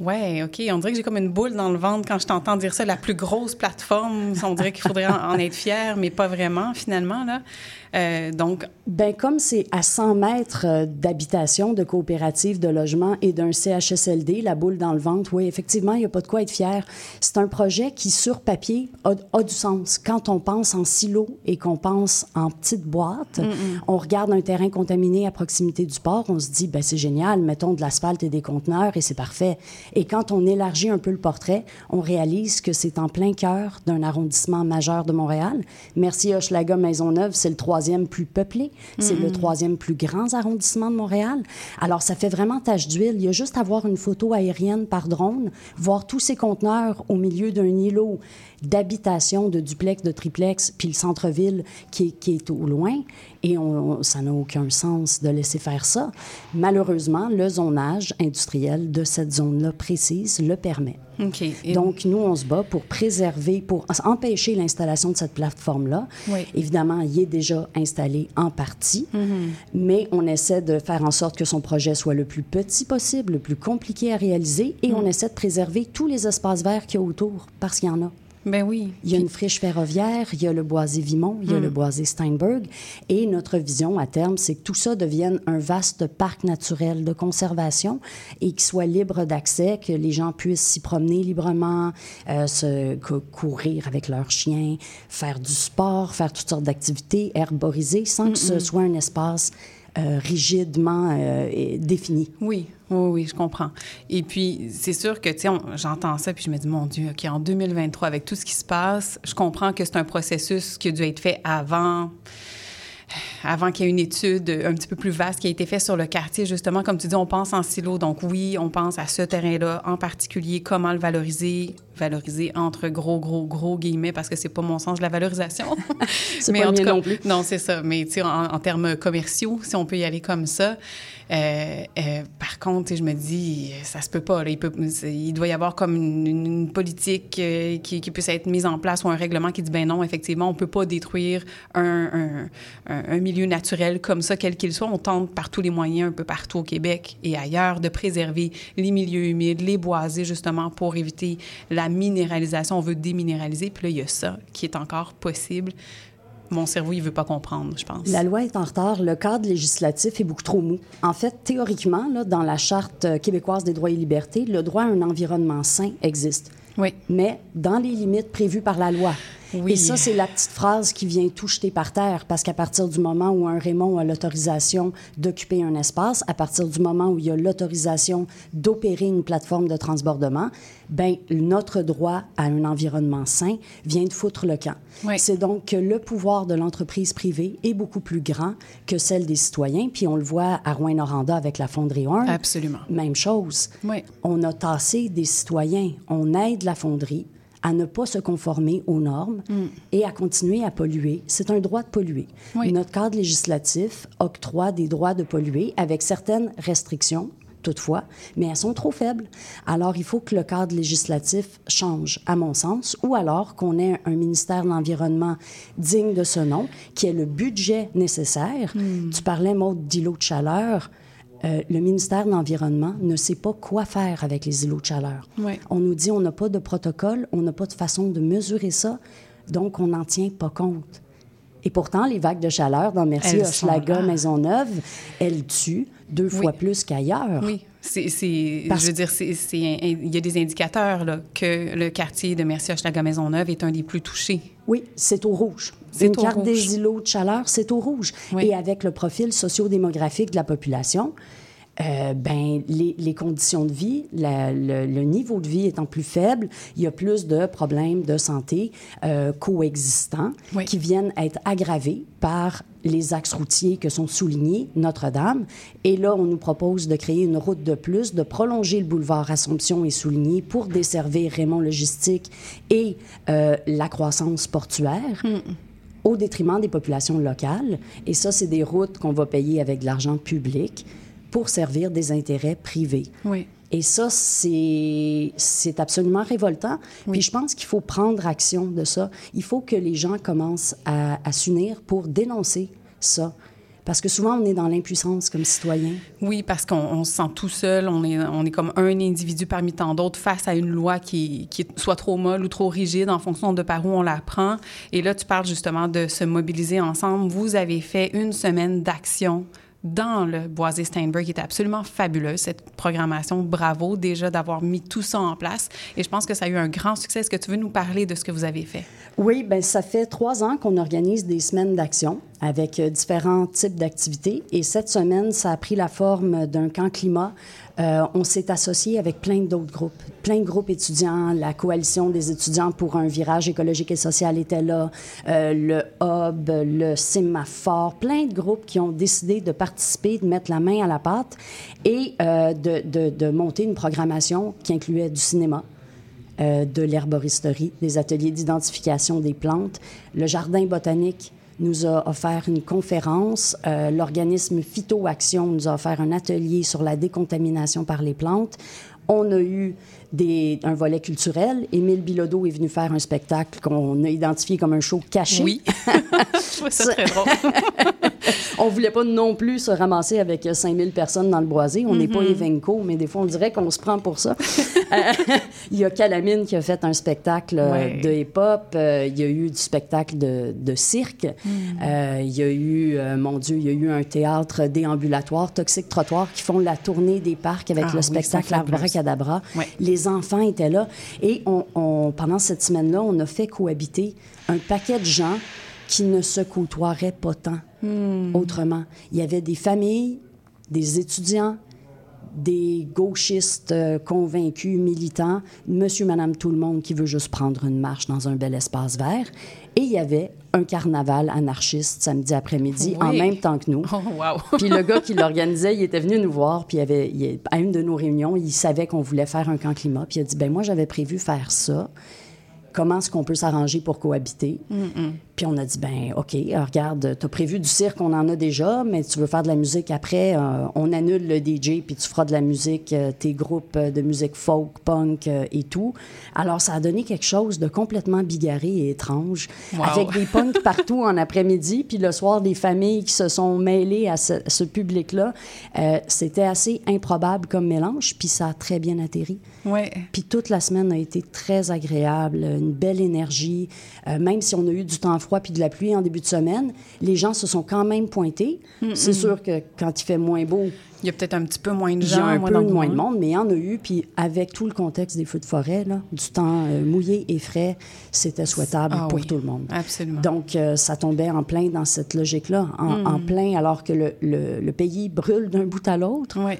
Ouais, OK. On dirait que j'ai comme une boule dans le ventre quand je t'entends dire ça. La plus grosse plateforme, on dirait qu'il faudrait en, être fier, mais pas vraiment, finalement. Là. Euh, donc, ben comme c'est à 100 mètres euh, d'habitation, de coopérative, de logement et d'un CHSLD, la boule dans le ventre, oui, effectivement, il n'y a pas de quoi être fier. C'est un projet qui, sur papier, a, du sens. Quand on pense en silo et qu'on pense en petites boîtes, on regarde un terrain contaminé à proximité du port, on se dit, ben c'est génial, mettons de l'asphalte et des conteneurs et c'est parfait. Et quand on élargit un peu le portrait, on réalise que c'est en plein cœur d'un arrondissement majeur de Montréal. Merci Hochelaga Maisonneuve, c'est le troisième plus peuplé, c'est le troisième plus grand arrondissement de Montréal. Alors ça fait vraiment tache d'huile. Il y a juste à voir une photo aérienne par drone, voir tous ces conteneurs au milieu d'un îlot d'habitation, de duplex, de triplex, puis le centre-ville qui, est- qui est au loin. Et on, ça n'a aucun sens de laisser faire ça. Malheureusement, le zonage industriel de cette zone-là précise le permet. Et- Donc, nous, on se bat pour préserver, pour empêcher l'installation de cette plateforme-là. Oui. Évidemment, il est déjà installé en partie, Mhm. mais on essaie de faire en sorte que son projet soit le plus petit possible, le plus compliqué à réaliser, et Mhm. on essaie de préserver tous les espaces verts qu'il y a autour, parce qu'il y en a. Ben oui. Il y a une friche ferroviaire, il y a le boisé Vimont, il y a Mm. le boisé Steinberg. Et notre vision à terme, c'est que tout ça devienne un vaste parc naturel de conservation et qu'il soit libre d'accès, que les gens puissent s'y promener librement, euh, se cou- courir avec leurs chiens, faire du sport, faire toutes sortes d'activités, herboriser, sans que ce soit un espace euh, rigidement euh, défini. Oui, oui, oui, je comprends. Et puis, c'est sûr que, tu j'entends ça, puis je me dis, mon Dieu, OK, en 2023, avec tout ce qui se passe, je comprends que c'est un processus qui a dû être fait avant avant qu'il y ait une étude un petit peu plus vaste qui a été faite sur le quartier, justement, comme tu dis, on pense en silo. Donc oui, on pense à ce terrain-là en particulier, comment le valoriser, valoriser entre gros, gros, gros guillemets, parce que c'est pas mon sens de la valorisation. C'est Mais pas en tout cas, non plus. non, c'est ça. Mais en, en termes commerciaux, si on peut y aller comme ça, euh, euh, par contre, je me dis, ça se peut pas. Là. Il, peut, il doit y avoir comme une, une- une politique euh, qui, qui puisse être mise en place ou un règlement qui dit, ben non, effectivement, on peut pas détruire un, un- un- un milieu naturel comme ça, quel qu'il soit. On tente par tous les moyens, un peu partout au Québec et ailleurs, de préserver les milieux humides, les boisés, justement, pour éviter la minéralisation. On veut déminéraliser. Puis là, il y a ça qui est encore possible. Mon cerveau, il veut pas comprendre, je pense. La loi est en retard. Le cadre législatif est beaucoup trop mou. En fait, théoriquement, là, dans la Charte euh, québécoise des droits et libertés, le droit à un environnement sain existe. Oui. Mais dans les limites prévues par la loi. Oui. Et ça, c'est la petite phrase qui vient tout jeter par terre, parce qu'à partir du moment où un Raymond a l'autorisation d'occuper un espace, à partir du moment où il y a l'autorisation d'opérer une plateforme de transbordement, ben notre droit à un environnement sain vient de foutre le camp. Oui. C'est donc que le pouvoir de l'entreprise privée est beaucoup plus grand que celle des citoyens, puis on le voit à Rouen-Noranda avec la fonderie Horn. Absolument. Même chose. Oui. On a tassé des citoyens. On aide la fonderie à ne pas se conformer aux normes et à continuer à polluer. C'est un droit de polluer. Oui. Notre cadre législatif octroie des droits de polluer avec certaines restrictions, toutefois, mais elles sont trop faibles. Alors, il faut que le cadre législatif change, à mon sens, ou alors qu'on ait un ministère de l'Environnement digne de ce nom, qui ait le budget nécessaire. Tu parlais, Maud, d'îlots de chaleur. Euh, le ministère de l'Environnement ne sait pas quoi faire avec les îlots de chaleur. Oui. On nous dit on n'a pas de protocole, on n'a pas de façon de mesurer ça, donc on n'en tient pas compte. Et pourtant, les vagues de chaleur dans Mercier, Hochelaga. Maisonneuve, elles tuent deux fois plus qu'ailleurs. Oui, c'est, Parce- je veux dire, c'est, il y a des indicateurs là, que le quartier de merci hochelaga maisonneuve est un des plus touchés. Oui, c'est au rouge. C'est Une carte rouge. des îlots de chaleur, c'est au rouge. Oui. Et avec le profil sociodémographique de la population, euh, ben, les, les conditions de vie, la- le, le niveau de vie étant plus faible, il y a plus de problèmes de santé euh, coexistants Oui. qui viennent être aggravés par les axes routiers que sont soulignés Notre-Dame. Et là, on nous propose de créer une route de plus, de prolonger le boulevard Assomption et Souligné pour desservir Raymond Logistique et euh, la croissance portuaire au détriment des populations locales. Et ça, c'est des routes qu'on va payer avec de l'argent public pour servir des intérêts privés. Oui. Et ça, c'est absolument révoltant. Puis je pense qu'il faut prendre action de ça. Il faut que les gens commencent à, à s'unir pour dénoncer ça. Parce que souvent, on est dans l'impuissance comme citoyen. Oui, parce qu'on on se sent tout seul, on est, on est comme un individu parmi tant d'autres face à une loi qui, qui est soit trop molle ou trop rigide en fonction de par où on la prend. Et là, tu parles justement de se mobiliser ensemble. Vous avez fait une semaine d'action dans le Boisé Steinberg, qui était absolument fabuleuse, cette programmation. Bravo déjà d'avoir mis tout ça en place. Et je pense que ça a eu un grand succès. Est-ce que tu veux nous parler de ce que vous avez fait? Oui, ben ça fait trois ans qu'on organise des semaines d'action avec euh, différents types d'activités. Et cette semaine, ça a pris la forme d'un camp climat. Euh, on s'est associé avec plein d'autres groupes, plein de groupes étudiants. La coalition des étudiants pour un virage écologique et social était là, euh, le Hub, le Sémaphore, plein de groupes qui ont décidé de participer, de mettre la main à la pâte et de, monter une programmation qui incluait du cinéma, de l'herboristerie, des ateliers d'identification des plantes, le jardin botanique nous a offert une conférence, euh, l'organisme Phytoaction nous a offert un atelier sur la décontamination par les plantes. On a eu des, un volet culturel. Émile Bilodeau est venu faire un spectacle qu'on a identifié comme un show caché. Oui. Je ça très drôle. on voulait pas non plus se ramasser avec 5000 personnes dans le boisé. On n'est Mhm. pas Evenco, mais des fois, on dirait qu'on se prend pour ça. Euh, il y a Calamine qui a fait un spectacle euh, Ouais. de hip-hop. Euh, il y a eu du spectacle de, de cirque. Euh, il y a eu, mon Dieu, il y a eu un théâtre déambulatoire, Toxique Trottoir, qui font la tournée des parcs avec Ah le oui, spectacle fabuleux. Abracadabra. Ouais. Les enfants étaient là. Et on, on- pendant cette semaine-là, on a fait cohabiter un paquet de gens qui ne se côtoieraient pas tant Hmm. autrement. Il y avait des familles, des étudiants, des gauchistes euh, convaincus, militants, monsieur, madame, tout le monde qui veut juste prendre une marche dans un bel espace vert. Et il y avait un carnaval anarchiste samedi après-midi en même temps que nous. Oh, wow. Puis le gars qui l'organisait, il était venu nous voir, puis il avait, il- à une de nos réunions, il savait qu'on voulait faire un camp climat, puis il a dit, ben moi j'avais prévu faire ça. Comment est-ce qu'on peut s'arranger pour cohabiter? Puis on a dit, ben OK, regarde, tu as prévu du cirque, on en a déjà, mais tu veux faire de la musique après, euh, on annule le DJ, puis tu feras de la musique, euh, tes groupes euh, de musique folk, punk euh, et tout. Alors ça a donné quelque chose de complètement bigarré et étrange, Wow. avec des punks partout en après-midi, puis le soir, des familles qui se sont mêlées à ce, ce public-là. C'était assez improbable comme mélange, puis ça a très bien atterri. Ouais. Puis toute la semaine a été très agréable, une belle énergie. Même si on a eu du temps froid puis de la pluie en début de semaine, les gens se sont quand même pointés. C'est sûr que quand il fait moins beau, Il y a peut-être un petit peu moins de il y a gens. un peu moins de monde, mais il y en a eu. Puis avec tout le contexte des feux de forêt, là, du temps euh, mouillé et frais, c'était souhaitable Ah pour oui, tout le monde. Absolument. Donc, euh, ça tombait en plein dans cette logique-là, en, Mm. en plein alors que le, le- le pays brûle d'un bout à l'autre. Ouais.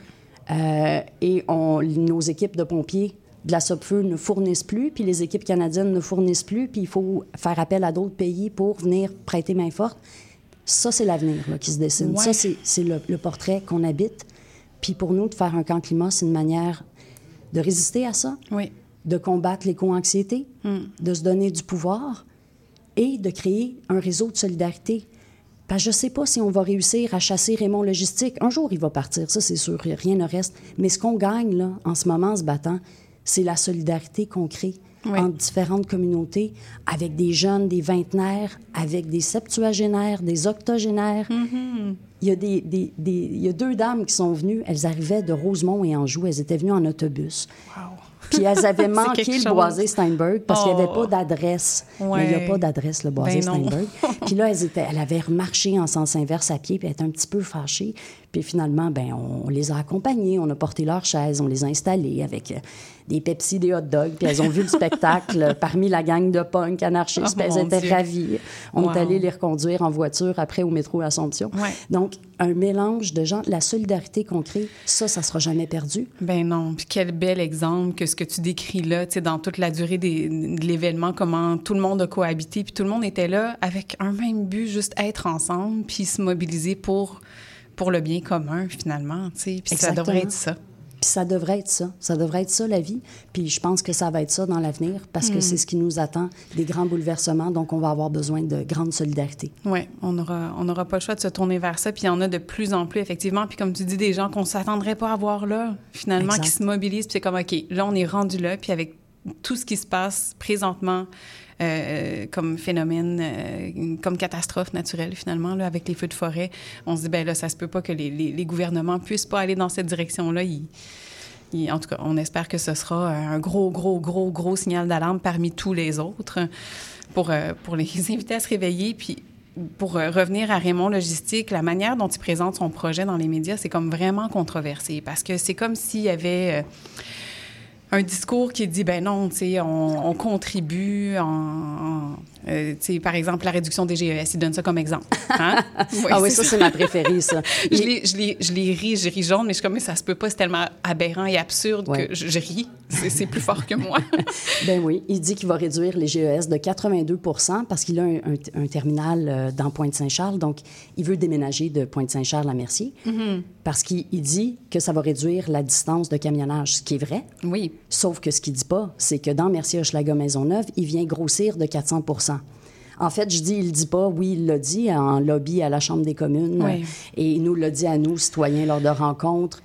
Euh, et on, nos équipes de pompiers de la Sopfeu ne fournissent plus, puis les équipes canadiennes ne fournissent plus, puis il faut faire appel à d'autres pays pour venir prêter main forte. Ça, c'est l'avenir qui se dessine. Ouais. Ça, c'est c'est le, le portrait qu'on habite. Puis pour nous, de faire un camp climat, c'est une manière de résister à ça, Oui. de combattre l'éco-anxiété, Mm. de se donner du pouvoir et de créer un réseau de solidarité. Parce que je ne sais pas si on va réussir à chasser Raymond Logistique. Un jour, il va partir, ça c'est sûr, rien ne reste. Mais ce qu'on gagne là, en ce moment en se battant, c'est la solidarité qu'on crée Oui. entre différentes communautés, avec des jeunes, des vingtenaires, avec des septuagénaires, des octogénaires. Mm-hmm. Il y, a des, des- des- il y a deux dames qui sont venues, elles arrivaient de Rosemont et Anjou, elles étaient venues en autobus. Puis elles avaient manqué le boisé Steinberg parce qu'il n'y avait Oh. pas d'adresse. Ouais. Mais il n'y a pas d'adresse, le boisé Ben. Steinberg. Puis là, elles étaient, elle avait remarché en sens inverse à pied, puis elle était un petit peu fâchée. Puis finalement, ben, on les a accompagnées, on a porté leurs chaises, on les a installées avec euh, des Pepsi, des hot dogs, puis elles ont vu le spectacle parmi la gang de punk anarchistes, Oh, puis elles étaient Dieu. ravies. On Wow. est allé les reconduire en voiture après au métro Assomption. Ouais. Donc, un mélange de gens, la solidarité qu'on crée, ça, ça sera jamais perdu. Ben non. Puis quel bel exemple que ce que tu décris là, tu sais, dans toute la durée des- de l'événement, comment tout le monde a cohabité, puis tout le monde était là avec un même but, juste être ensemble, puis se mobiliser pour, pour le bien commun, finalement, tu sais. Puis ça devrait être ça. Puis ça devrait être ça. Ça devrait être ça, la vie. Puis je pense que ça va être ça dans l'avenir parce que Mm. c'est ce qui nous attend, des grands bouleversements. Donc, on va avoir besoin de grande solidarité. Oui, on n'aura on aura pas le choix de se tourner vers ça. Puis il y en a de plus en plus, effectivement. Puis comme tu dis, des gens qu'on ne s'attendrait pas à voir là, finalement, Exact. qui se mobilisent. Puis c'est comme, OK, là, on est rendu là. Puis avec tout ce qui se passe présentement euh, comme phénomène, euh, comme catastrophe naturelle, finalement, là, avec les feux de forêt, on se dit, ben là, ça se peut pas que les, les, les gouvernements puissent pas aller dans cette direction-là. En tout cas, on espère que ce sera un gros, gros, gros, gros signal d'alarme parmi tous les autres pour, euh, les inviter à se réveiller. Puis pour revenir à Raymond Logistique, la manière dont il présente son projet dans les médias, c'est comme vraiment controversé parce que c'est comme s'il y avait... un discours qui dit ben non, tu sais, on, on, contribue en, euh, par exemple, la réduction des GES, il donne ça comme exemple. Hein? Oui, ah oui, ça, c'est ma préférée, ça. je, les, je, les, je les ris, je ris jaune, mais je suis comme, mais ça se peut pas, c'est tellement aberrant et absurde que je, je ris. C'est plus fort que moi. ben oui, il dit qu'il va réduire les GES de 82 parce qu'il a un, un, terminal euh, dans Pointe-Saint-Charles, donc il veut déménager de Pointe-Saint-Charles à Mercier, mm-hmm. parce qu'il dit que ça va réduire la distance de camionnage, ce qui est vrai. Oui. Sauf que ce qu'il dit pas, c'est que dans Mercier-Hochelaga-Maisonneuve, il vient grossir de 400 en fait, je dis, il le dit pas. Oui, il l'a dit en lobby à la Chambre des communes. Et il nous l'a dit à nous, citoyens, lors de rencontres.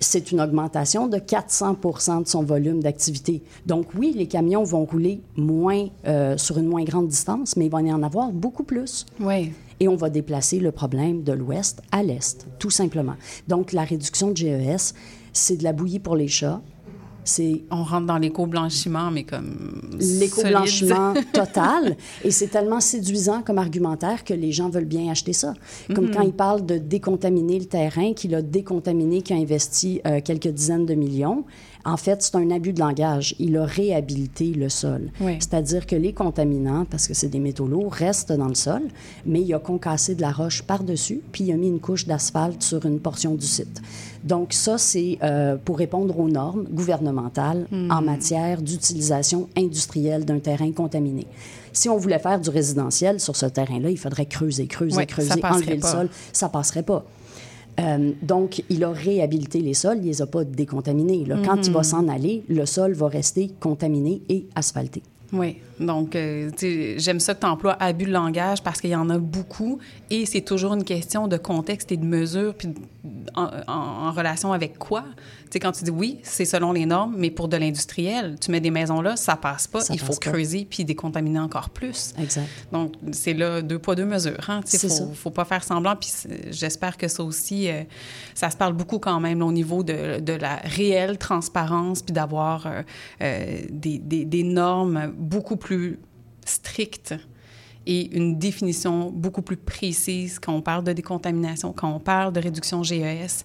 C'est une augmentation de 400% de son volume d'activité. Donc oui, les camions vont rouler moins euh, sur une moins grande distance, mais il va y en avoir beaucoup plus. Oui. Et on va déplacer le problème de l'ouest à l'est, tout simplement. Donc la réduction de GES, c'est de la bouillie pour les chats c'est on rentre dans l'éco-blanchiment, mais comme l'éco-blanchiment total. Et c'est tellement séduisant comme argumentaire que les gens veulent bien acheter ça. Comme mm-hmm. quand il parle de décontaminer le terrain, qu'il a décontaminé, qu'il a investi euh, quelques dizaines de millions. En fait, c'est un abus de langage. Il a réhabilité le sol. C'est-à-dire que les contaminants, parce que c'est des métaux lourds, restent dans le sol, mais il a concassé de la roche par-dessus, puis il a mis une couche d'asphalte sur une portion du site. Donc ça, c'est euh, pour répondre aux normes gouvernementales en hmm. matière d'utilisation industrielle d'un terrain contaminé. Si on voulait faire du résidentiel sur ce terrain-là, il faudrait creuser, creuser, creuser, enlever le sol. Ça passerait pas. Euh, donc, il a réhabilité les sols, il les a pas décontaminés. Quand il va mm-hmm. s'en aller, le sol va rester contaminé et asphalté. Oui, donc euh, j'aime ça que tu emploies abus de langage parce qu'il y en a beaucoup et c'est toujours une question de contexte et de mesure, puis en relation avec quoi sais, quand tu dis oui, c'est selon les normes, mais pour de l'industriel, tu mets des maisons là, ça passe pas. il faut creuser puis décontaminer encore plus. Exact. Donc, c'est là deux poids, deux mesures. Hein? Il faut, faut pas faire semblant. Puis j'espère que ça aussi, euh, ça se parle beaucoup quand même au niveau de, de, la réelle transparence puis d'avoir euh, euh, des, des, des normes beaucoup plus strictes et une définition beaucoup plus précise quand on parle de décontamination, quand on parle de réduction GES.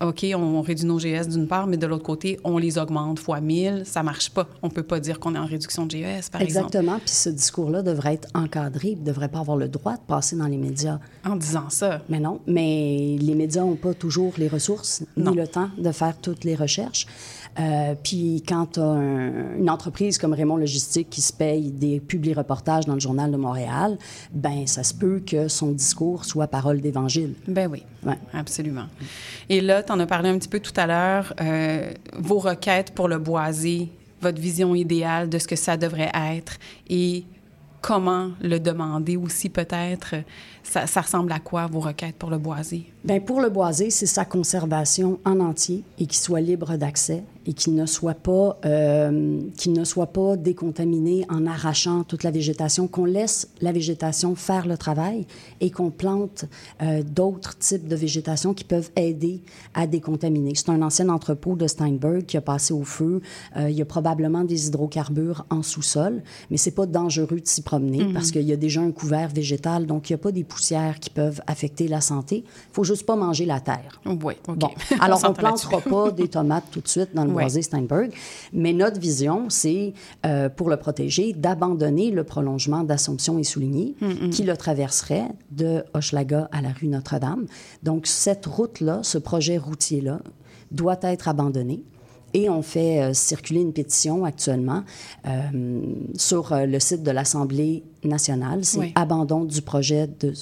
OK, on réduit nos GES d'une part, mais de l'autre côté, on les augmente fois 1000. Ça marche pas. On peut pas dire qu'on est en réduction de GES, par exemple. Exactement. Puis ce discours-là devrait être encadré. Il ne devrait pas avoir le droit de passer dans les médias. En disant ça. Mais non. Mais les médias n'ont pas toujours les ressources ni le temps de faire toutes les recherches. Euh, puis quand tu as une entreprise comme Raymond Logistique qui se paye des publi-reportages dans le Journal de Montréal, ben ça se peut que son discours soit parole d'évangile. Ben oui, ouais. absolument. Et là, tu en as parlé un petit peu tout à l'heure, euh, vos requêtes pour le boisé, votre vision idéale de ce que ça devrait être et comment le demander aussi peut-être. Ça, ça, ressemble à quoi vos requêtes pour le boisé? Bien, pour le boisé, c'est sa conservation en entier et qu'il soit libre d'accès et qu'il ne soit pas euh, qu'il ne soit pas décontaminé en arrachant toute la végétation, qu'on laisse la végétation faire le travail et qu'on plante euh, d'autres types de végétation qui peuvent aider à décontaminer. C'est un ancien entrepôt de Steinberg qui a passé au feu. Euh, il y a probablement des hydrocarbures en sous-sol, mais c'est pas dangereux de s'y promener mm-hmm. parce qu'il y a déjà un couvert végétal, donc il n'y a pas des poussières qui peuvent affecter la santé. Il faut juste pas manger la terre. Oui, OK. Bon. Alors, on ne plantera pas des tomates tout de suite dans le Steinberg. Mais notre vision, c'est, euh, pour le protéger, d'abandonner le prolongement d'Assomption et Souligny, qui le traverserait de Hochelaga à la rue Notre-Dame. Donc, cette route-là, ce projet routier-là, doit être abandonné. Et on fait euh, circuler une pétition actuellement euh, sur le site de l'Assemblée nationale. C'est abandon du projet de...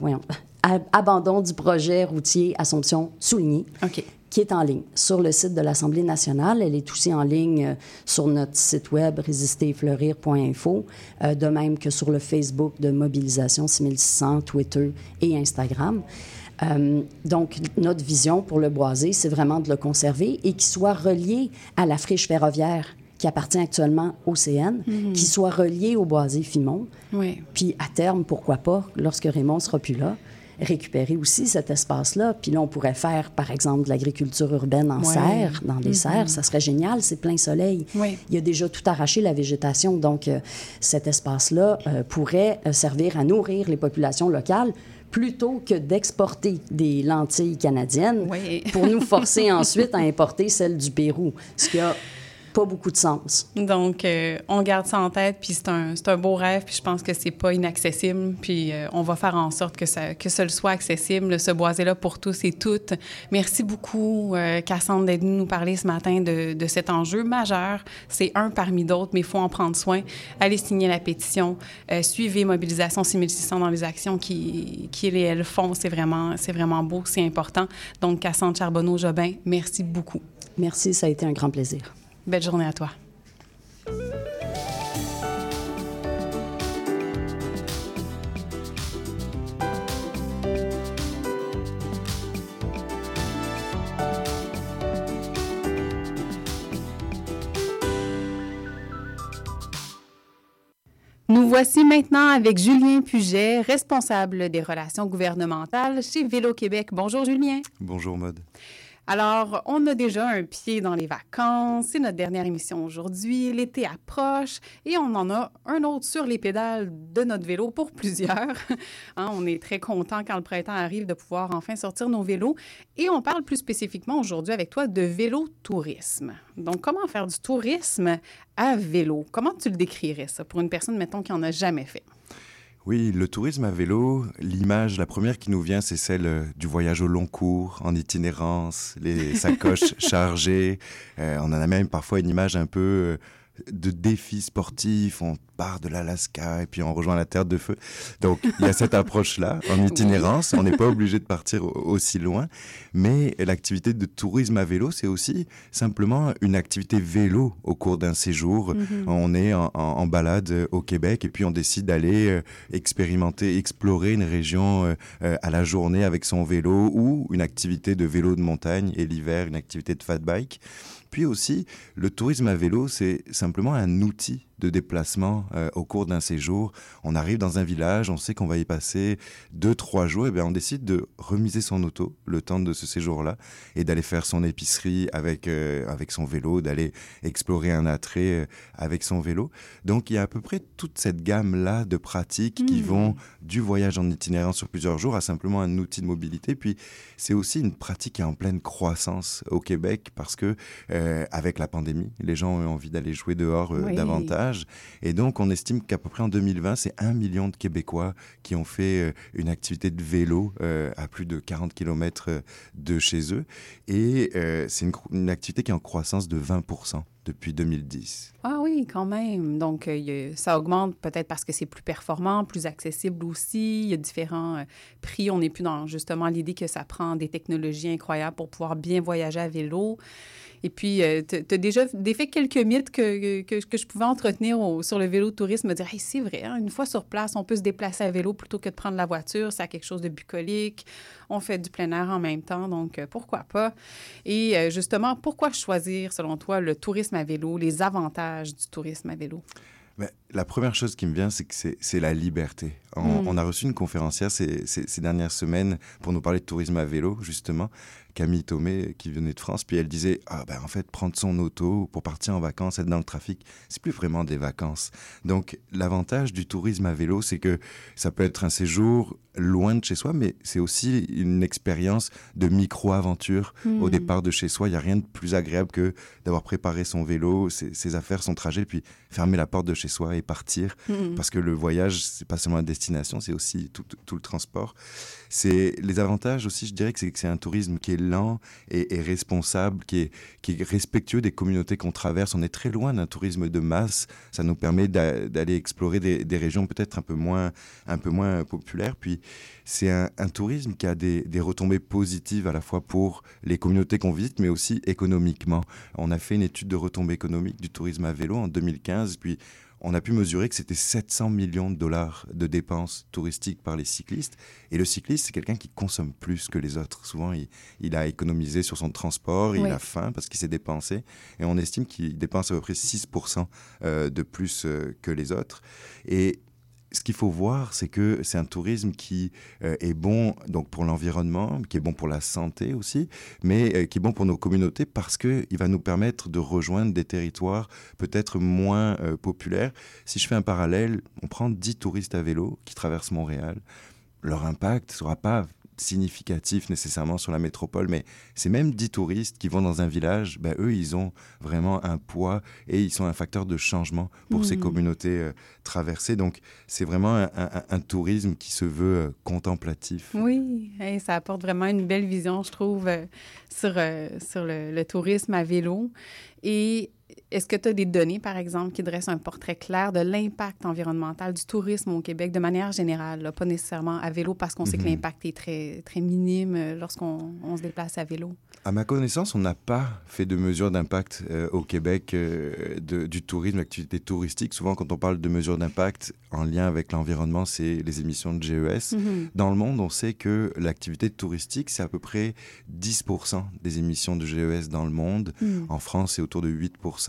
voyons, abandon du projet routier Assomption-Souligny. OK qui est en ligne sur le site de l'Assemblée nationale. Elle est aussi en ligne euh, sur notre site web résisterfleurir.info, euh, de même que sur le Facebook de Mobilisation 6600, Twitter et Instagram. Euh, donc, notre vision pour le boisé, c'est vraiment de le conserver et qu'il soit relié à la friche ferroviaire qui appartient actuellement au CN, mhm. qui soit relié au boisé Fimon. Oui. Puis, à terme, pourquoi pas, lorsque Raymond sera plus là, récupérer aussi cet espace-là. Puis là, on pourrait faire, par exemple, de l'agriculture urbaine en serre, dans des mm-hmm. serres. Ça serait génial, c'est plein soleil. Il y a déjà tout arraché, la végétation. Donc, euh, cet espace-là euh, pourrait euh, servir à nourrir les populations locales plutôt que d'exporter des lentilles canadiennes Oui. pour nous forcer ensuite à importer celles du Pérou, ce qui a pas beaucoup de sens. Donc, euh, on garde ça en tête, puis c'est un, un beau rêve, puis je pense que c'est pas inaccessible, puis euh, on va faire en sorte que ça, que ça le soit accessible, ce boisé-là pour tous et toutes. Merci beaucoup, euh, Cassandre, d'être venue nous parler ce matin de, de cet enjeu majeur. C'est un parmi d'autres, mais il faut en prendre soin. Allez signer la pétition, suivez Mobilisation 6600 dans les actions qui, qui elles font. C'est vraiment, c'est vraiment beau, c'est important. Donc, Cassandre Charbonneau-Jobin, merci beaucoup. Merci, ça a été un grand plaisir. Belle journée à toi. Nous voici maintenant avec Julien Puget, responsable des relations gouvernementales chez Vélo Québec. Bonjour Julien. Bonjour Maude. Alors, on a déjà un pied dans les vacances. C'est notre dernière émission aujourd'hui. L'été approche et on en a un autre sur les pédales de notre vélo pour plusieurs. Hein, on est très content quand le printemps arrive de pouvoir enfin sortir nos vélos. Et on parle plus spécifiquement aujourd'hui avec toi de vélo tourisme. Donc, comment faire du tourisme à vélo? Comment tu le décrirais ça pour une personne, mettons, qui n'en a jamais fait? Oui, le tourisme à vélo, l'image, la première qui nous vient, c'est celle euh, du voyage au long cours, en itinérance, les sacoches chargées. Euh, on en a même parfois une image un peu euh, de défi sportif. On part de l'Alaska et puis on rejoint la Terre de Feu. Donc, il y a cette approche-là, en itinérance. On n'est pas obligé de partir aussi loin. Mais l'activité de tourisme à vélo, c'est aussi simplement une activité vélo au cours d'un séjour. Mhm. On est en, en- en balade au Québec et puis on décide d'aller euh, expérimenter, explorer une région euh, euh, à la journée avec son vélo ou une activité de vélo de montagne et l'hiver, une activité de fat bike. Puis aussi, le tourisme à vélo, c'est simplement un outil de déplacement euh, au cours d'un séjour. On arrive dans un village, on sait qu'on va y passer deux, trois jours, et bien on décide de remiser son auto le temps de ce séjour-là et d'aller faire son épicerie avec, euh, avec son vélo, d'aller explorer un attrait euh, avec son vélo. Donc il y a à peu près toute cette gamme-là de pratiques qui Mhm. vont du voyage en itinérance sur plusieurs jours à simplement un outil de mobilité. Puis c'est aussi une pratique qui est en pleine croissance au Québec parce que euh, avec la pandémie, les gens ont envie d'aller jouer dehors Oui. davantage. Et donc on estime qu'à peu près en 2020, c'est un million de Québécois qui ont fait euh, une activité de vélo euh, à plus de 40 km de chez eux. Et euh, c'est une, activité qui est en croissance de 20% depuis 2010. Ah oui, quand même. Donc, euh, ça augmente peut-être parce que c'est plus performant, plus accessible aussi. Il y a différents euh, prix. On n'est plus dans justement l'idée que ça prend des technologies incroyables pour pouvoir bien voyager à vélo. Et puis, tu as déjà défait quelques mythes que, que, que je pouvais entretenir au- sur le vélo tourisme, me dire, hey, c'est vrai, hein, une fois sur place, on peut se déplacer à vélo plutôt que de prendre la voiture. Ça a quelque chose de bucolique. On fait du plein air en même temps, donc euh, pourquoi pas? Et euh, justement, pourquoi choisir, selon toi, le tourisme à vélo, les avantages du tourisme à vélo? La première chose qui me vient, c'est que c'est la liberté. On, Mm. on a reçu une conférencière ces, ces- ces dernières semaines pour nous parler de tourisme à vélo, justement, Camille Thomé, qui venait de France. Puis elle disait, ah ben en fait, prendre son auto pour partir en vacances, être dans le trafic, c'est plus vraiment des vacances. Donc l'avantage du tourisme à vélo, c'est que ça peut être un séjour loin de chez soi, mais c'est aussi une expérience de micro-aventure au départ de chez soi. Il n'y a rien de plus agréable que d'avoir préparé son vélo, ses, ses affaires, son trajet, puis fermer la porte de chez soi et partir. Mhm. Parce que le voyage, c'est pas seulement la destination, c'est aussi tout, tout- tout le transport. C'est les avantages aussi, je dirais que c'est un tourisme qui est lent et, responsable, qui est, respectueux des communautés qu'on traverse. On est très loin d'un tourisme de masse. Ça nous permet d'a- d'aller explorer des, régions peut-être un peu moins, un peu moins populaires. Puis c'est un, un tourisme qui a des, des retombées positives à la fois pour les communautés qu'on visite, mais aussi économiquement. On a fait une étude de retombées économiques du tourisme à vélo en 2015, puis on a pu mesurer que c'était 700 millions de dollars de dépenses touristiques par les cyclistes. Et le cycliste, c'est quelqu'un qui consomme plus que les autres. Souvent, il, il a économisé sur son transport, il a faim parce qu'il s'est dépensé. Et on estime qu'il dépense à peu près 6% euh, de plus euh, que les autres. Et ce qu'il faut voir, c'est que c'est un tourisme qui euh, est bon donc pour l'environnement, qui est bon pour la santé aussi, mais euh, qui est bon pour nos communautés parce que il va nous permettre de rejoindre des territoires peut-être moins euh, populaires. Si je fais un parallèle, on prend 10 touristes à vélo qui traversent Montréal. leur impact sera pas significatif nécessairement sur la métropole, mais ces mêmes dix touristes qui vont dans un village, ben, eux, ils ont vraiment un poids et ils sont un facteur de changement pour ces Mhm. communautés euh, traversées. Donc, c'est vraiment un, un- un tourisme qui se veut euh, contemplatif. Oui, et ça apporte vraiment une belle vision, je trouve, euh, sur, sur le, le tourisme à vélo. Et est-ce que tu as des données, par exemple, qui dressent un portrait clair de l'impact environnemental du tourisme au Québec de manière générale, là, pas nécessairement à vélo, parce qu'on sait que Mhm. l'impact est très, très minime euh, lorsqu'on on se déplace à vélo? À ma connaissance, on n'a pas fait de mesures d'impact euh, au Québec euh, de- du tourisme, l'activité touristique. Souvent, quand on parle de mesures d'impact en lien avec l'environnement, c'est les émissions de GES. Mhm. Dans le monde, on sait que l'activité touristique, c'est à peu près 10% des émissions de GES dans le monde. Mhm. En France, c'est autour de 8%.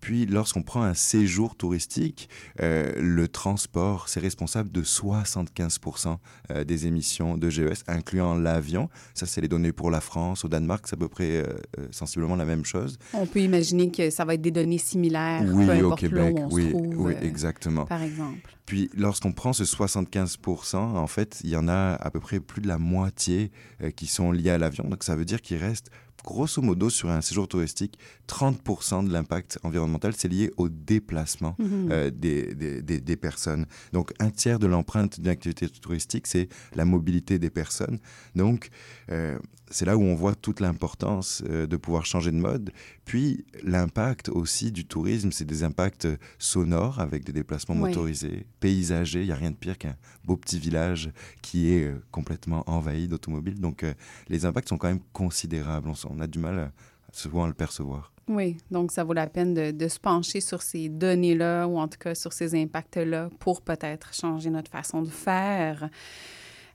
Puis, lorsqu'on prend un séjour touristique, euh, le transport, c'est responsable de 75% euh, des émissions de GES, incluant l'avion. Ça, c'est les données pour la France. Au Danemark, c'est à peu près euh, sensiblement la même chose. On peut imaginer que ça va être des données similaires, Oui, peu au Québec, où on oui, se trouve, oui, euh, par exemple. Puis lorsqu'on prend ce 75%, en fait, il y en a à peu près plus de la moitié qui sont liés à l'avion. Donc ça veut dire qu'il reste grosso modo sur un séjour touristique, 30% de l'impact environnemental, c'est lié au déplacement Mhm. euh, des, des, des- des personnes. Donc un tiers de l'empreinte d'une activité touristique, c'est la mobilité des personnes. Donc euh, c'est là où on voit toute l'importance euh, de pouvoir changer de mode. Puis l'impact aussi du tourisme, c'est des impacts sonores avec des déplacements Oui. motorisés, paysagers. Il n'y a rien de pire qu'un beau petit village qui est euh, complètement envahi d'automobiles. Donc euh, les impacts sont quand même considérables. On, a du mal à, souvent à le percevoir. Oui, donc ça vaut la peine de, de se pencher sur ces données-là ou en tout cas sur ces impacts-là pour peut-être changer notre façon de faire.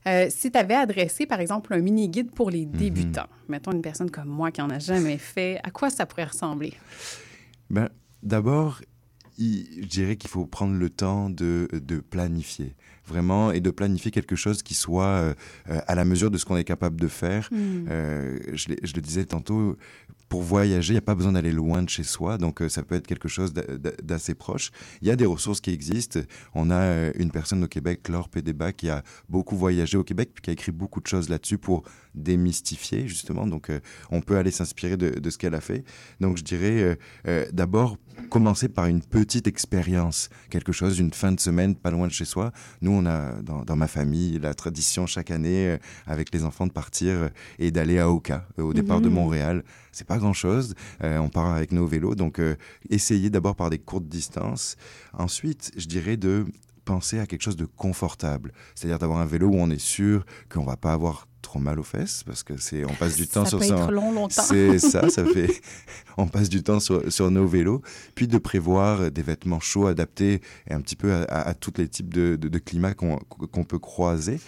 Euh, si tu avais adressé, par exemple, un mini-guide pour les débutants, mettons une personne comme moi qui en a jamais fait, à quoi ça pourrait ressembler? Ben, D'abord, je dirais qu'il faut prendre le temps de, de planifier, vraiment, et de planifier quelque chose qui soit euh, euh, à la mesure de ce qu'on est capable de faire. Mm. Euh, je, l'ai- je le disais tantôt, pour voyager, il n'y a pas besoin d'aller loin de chez soi, donc euh, ça peut être quelque chose d'a- d'a- d'assez proche. Il y a des ressources qui existent. On a euh, une personne au Québec, Laure Pédéba, qui a beaucoup voyagé au Québec, puis qui a écrit beaucoup de choses là-dessus pour démystifier, justement. Donc, euh, on peut aller s'inspirer de, de ce qu'elle a fait. Donc, je dirais euh, d'abord commencer par une petite expérience, quelque chose, une fin de semaine pas loin de chez soi. Nous, on a dans, dans ma famille la tradition chaque année euh, avec les enfants de partir et d'aller à Oka, au départ de Mhm. Montréal. C'est pas grand chose. on part avec nos vélos, donc euh, essayez d'abord par des courtes distances. Ensuite, je dirais de penser à quelque chose de confortable, c'est-à-dire d'avoir un vélo où on est sûr qu'on va pas avoir trop mal aux fesses parce que c'est on passe du temps Ça sur peut son- être long, longtemps. C'est ça, ça fait on passe du temps sur, sur nos vélos, puis de prévoir des vêtements chauds adaptés et un petit peu à, à, à tous les types de, de, de climats qu'on peut croiser.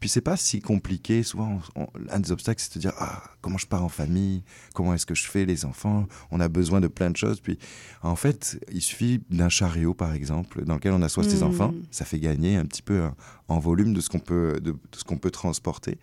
Puis c'est pas si compliqué. Souvent, on- on- un des obstacles, c'est de dire ah comment je pars en famille, comment est-ce que je fais les enfants? On a besoin de plein de choses. Puis en fait, il suffit d'un chariot par exemple dans lequel on assoit ses Mm. enfants. Ça fait gagner un petit peu en, en volume de ce qu'on peut de, de ce qu'on peut transporter.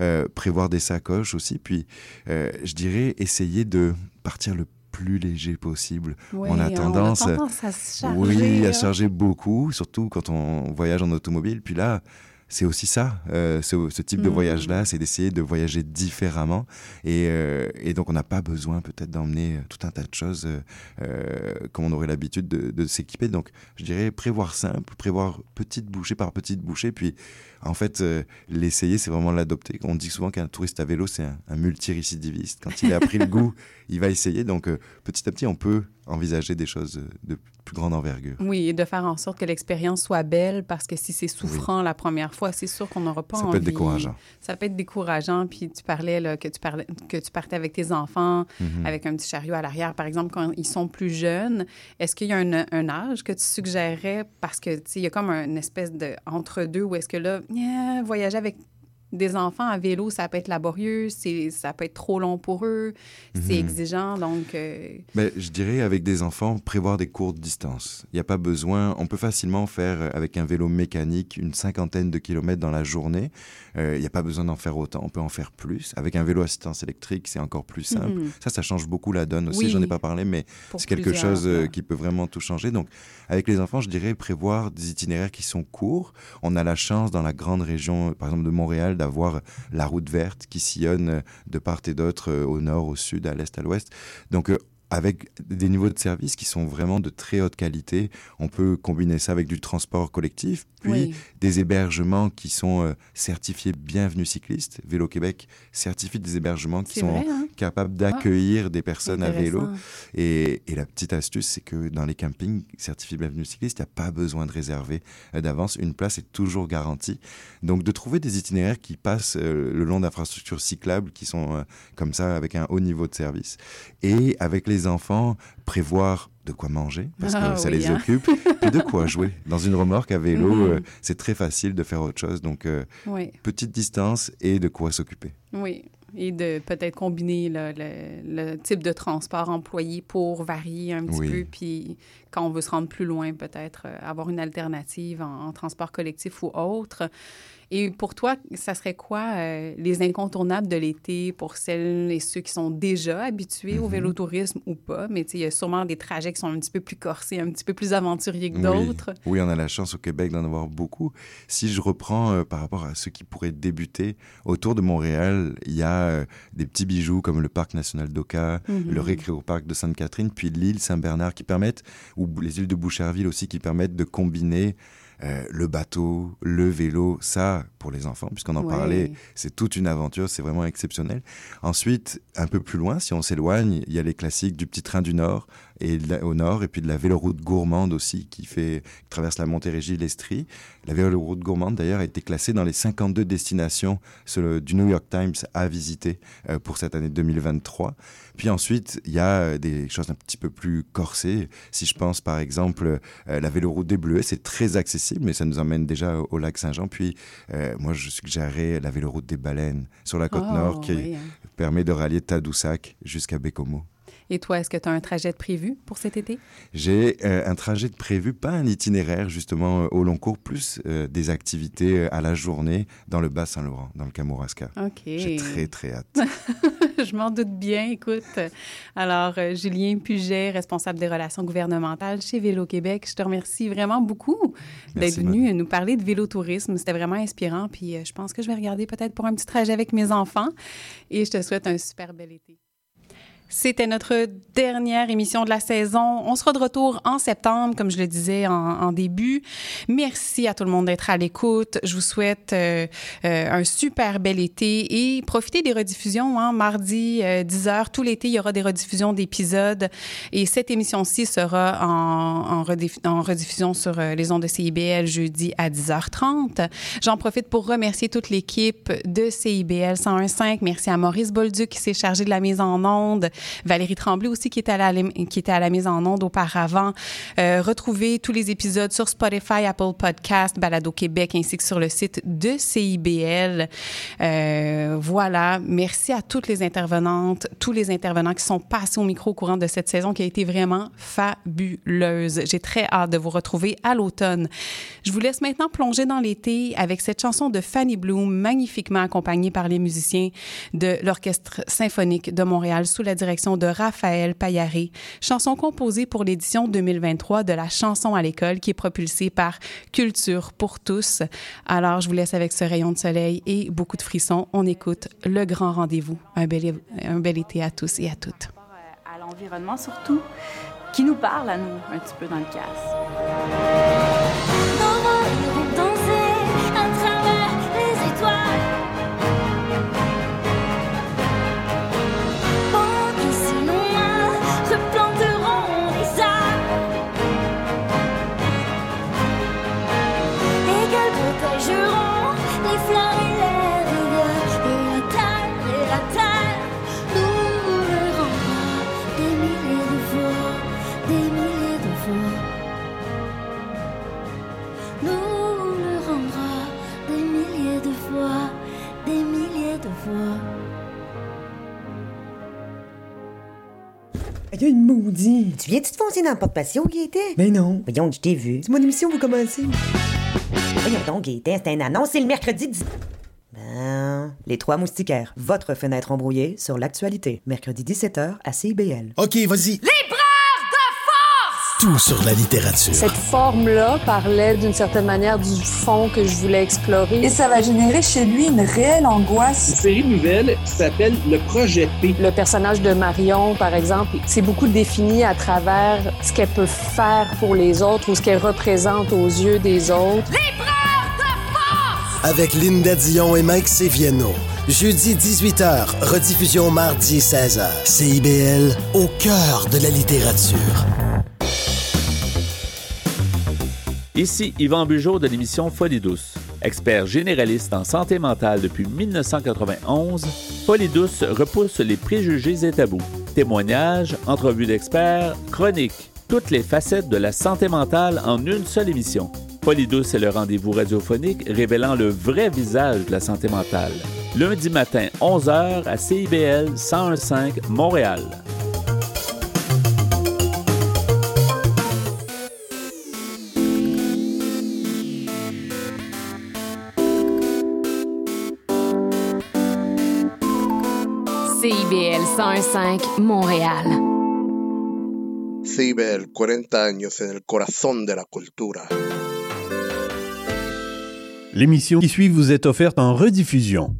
Euh, prévoir des sacoches aussi. Puis euh, je dirais essayer de partir le plus léger possible. Oui, on on a a tendance, tendance à se charger, oui, hein. à se charger beaucoup, surtout quand on voyage en automobile. Puis là, c'est aussi ça, euh, ce, ce type de Mm. voyage-là, c'est d'essayer de voyager différemment. Et, euh, et donc, on n'a pas besoin peut-être d'emmener tout un tas de choses euh, euh, comme on aurait l'habitude de, de s'équiper. Donc, je dirais prévoir simple, prévoir petite bouchée par petite bouchée. Puis, en fait, euh, l'essayer, c'est vraiment l'adopter. On dit souvent qu'un touriste à vélo, c'est un, un multirécidiviste. Quand il a pris le goût, il va essayer. Donc, euh, petit à petit, on peut envisager des choses de plus grande envergure. Oui, et de faire en sorte que l'expérience soit belle, parce que si c'est souffrant la première fois, c'est sûr qu'on n'aura pas Ça envie. peut être décourageant. Ça peut être décourageant. Puis tu parlais là, que, tu parlais, que tu partais avec tes enfants, Mhm. avec un petit chariot à l'arrière, par exemple, quand ils sont plus jeunes. Est-ce qu'il y a un, un âge que tu suggérerais? Parce que, tu sais, il y a comme une espèce de entre-deux où est-ce que là, yeah, voyager avec des enfants à vélo, ça peut être laborieux, ça peut être trop long pour eux, c'est Mhm. exigeant, donc... euh, Ben, je dirais avec des enfants, prévoir des courtes distances. Il n'y a pas besoin, on peut facilement faire euh, avec un vélo mécanique une cinquantaine de kilomètres dans la journée. Euh, Il n'y a pas besoin d'en faire autant, on peut en faire plus. Avec un vélo assistance électrique, c'est encore plus simple. Mhm. Ça, ça change beaucoup la donne aussi. Oui. J'en ai pas parlé, mais c'est quelque chose euh, ouais. qui peut vraiment tout changer. Donc, avec les enfants, je dirais prévoir des itinéraires qui sont courts. On a la chance dans la grande région, euh, par exemple de Montréal, d'avoir la route verte qui sillonne euh, de part et d'autre, euh, au nord, au sud, à l'est, à l'ouest. Donc, euh, avec des niveaux de service qui sont vraiment de très haute qualité. On peut combiner ça avec du transport collectif, puis Oui. des hébergements qui sont euh, certifiés Bienvenue Cycliste. Vélo Québec certifie des hébergements qui sont vrai, hein? capables d'accueillir des personnes à vélo. Et, et la petite astuce, c'est que dans les campings certifiés Bienvenue Cycliste, il n'y a pas besoin de réserver euh, d'avance. Une place est toujours garantie. Donc, de trouver des itinéraires qui passent euh, le long d'infrastructures cyclables qui sont euh, comme ça, avec un haut niveau de service. Et avec les enfants, prévoir de quoi manger, parce que Ah ça oui, les hein. occupe, puis de quoi jouer. Dans une remorque à vélo, Mhm. euh, c'est très facile de faire autre chose. Donc, euh, Oui. petite distance et de quoi s'occuper. Oui, et de peut-être combiner le, le- le type de transport employé pour varier un petit Oui. peu, puis quand on veut se rendre plus loin, peut-être euh, avoir une alternative en, en transport collectif ou autre. Et pour toi, ça serait quoi euh, les incontournables de l'été pour celles et ceux qui sont déjà habitués au Mhm. vélotourisme ou pas? Mais il y a sûrement des trajets qui sont un petit peu plus corsés, un petit peu plus aventuriers que d'autres. Oui, on a la chance au Québec d'en avoir beaucoup. Si je reprends euh, par rapport à ceux qui pourraient débuter, autour de Montréal, il y a euh, des petits bijoux comme le Parc national d'Oka, Mhm. le Récréoparc de Sainte-Catherine, puis l'île Saint-Bernard qui permettent, ou les îles de Boucherville aussi, qui permettent de combiner euh, le bateau, le vélo, ça pour les enfants, puisqu'on en Ouais. parlait, c'est toute une aventure, c'est vraiment exceptionnel. Ensuite, un peu plus loin, si on s'éloigne, il y a les classiques du petit train du Nord et la- au Nord, et puis de la véloroute gourmande aussi qui fait qui traverse la Montérégie, l'Estrie. La véloroute gourmande d'ailleurs a été classée dans les 52 destinations sur le- du New York Times à visiter euh, pour cette année 2023. Puis ensuite, il y a euh, des choses un petit peu plus corsées. Si je pense par exemple euh, la véloroute des Bleuets, c'est très accessible, mais ça nous emmène déjà au, au lac Saint-Jean. Puis euh, moi, je suggérerais la véloroute des Baleines sur la côte Oh, nord qui oui, hein. permet de rallier Tadoussac jusqu'à Bécomo. Et toi, est-ce que tu as un trajet de prévu pour cet été? J'ai euh, un trajet de prévu, pas un itinéraire justement euh, au long cours, plus euh, des activités à la journée dans le Bas-Saint-Laurent, dans le Kamouraska. OK. J'ai très très hâte. je m'en doute bien, écoute. Alors, Julien Puget, responsable des relations gouvernementales chez Vélo Québec, je te remercie vraiment beaucoup d'être venu nous parler de vélotourisme. C'était vraiment inspirant. Puis, je pense que je vais regarder peut-être pour un petit trajet avec mes enfants. Et je te souhaite un super bel été. C'était notre dernière émission de la saison. On sera de retour en septembre, comme je le disais en, début. Merci à tout le monde d'être à l'écoute. Je vous souhaite euh, euh, un super bel été et profitez des rediffusions. Hein, mardi, euh, 10h, tout l'été, il y aura des rediffusions d'épisodes. Et cette émission-ci sera en, en, rediff- en rediffusion sur euh, les ondes de CIBL jeudi à 10h30. J'en profite pour remercier toute l'équipe de CIBL 101.5. Merci à Maurice Bolduc qui s'est chargé de la mise en onde. Valérie Tremblay aussi qui était à la, mise en onde auparavant. Euh, retrouvez tous les épisodes sur Spotify, Apple Podcast, Balado Québec ainsi que sur le site de CIBL. Euh, voilà. Merci à toutes les intervenantes, tous les intervenants qui sont passés au micro au courant de cette saison qui a été vraiment fabuleuse. J'ai très hâte de vous retrouver à l'automne. Je vous laisse maintenant plonger dans l'été avec cette chanson de Fanny Bloom, magnifiquement accompagnée par les musiciens de l'Orchestre symphonique de Montréal sous la direction de Raphaël Payaré. Chanson composée pour l'édition 2023 de la chanson à l'école qui est propulsée par Culture pour tous. Alors, je vous laisse avec ce rayon de soleil et beaucoup de frissons. On écoute le grand rendez-vous. Un bel, un bel été à tous et à toutes. à l'environnement surtout, qui nous parle à nous un petit peu dans le casse. Il y a une. Tu viens-tu te foncer dans le porte-patio, Gaétan? Mais non. Voyons, je t'ai vu. C'est mon émission, vous commencez. Voyons donc, Gaétan, c'est un annonce, c'est le mercredi 10... Ben... Les Trois Moustiquaires, votre fenêtre embrouillée sur l'actualité. Mercredi 17h à CIBL. OK, vas-y. Tout sur la littérature. Cette forme-là parlait d'une certaine manière du fond que je voulais explorer. Et ça va générer chez lui une réelle angoisse. Une série nouvelle qui s'appelle Le Projet P. Le personnage de Marion, par exemple, c'est beaucoup défini à travers ce qu'elle peut faire pour les autres ou ce qu'elle représente aux yeux des autres. Libraire de force! Avec Linda Dion et Mike Seviano. Jeudi 18h, rediffusion mardi 16h. CIBL, au cœur de la littérature. Ici Yvan Bugeaud de l'émission Folie douce. Expert généraliste en santé mentale depuis 1991, Folie douce repousse les préjugés et tabous. Témoignages, entrevues d'experts, chroniques, toutes les facettes de la santé mentale en une seule émission. Folie douce est le rendez-vous radiophonique révélant le vrai visage de la santé mentale. Lundi matin, 11h à CIBL 1015 Montréal. CIBL 101.5 Montréal. CIBL, 40 años en el corazón de la cultura. L'émission qui suit vous est offerte en rediffusion.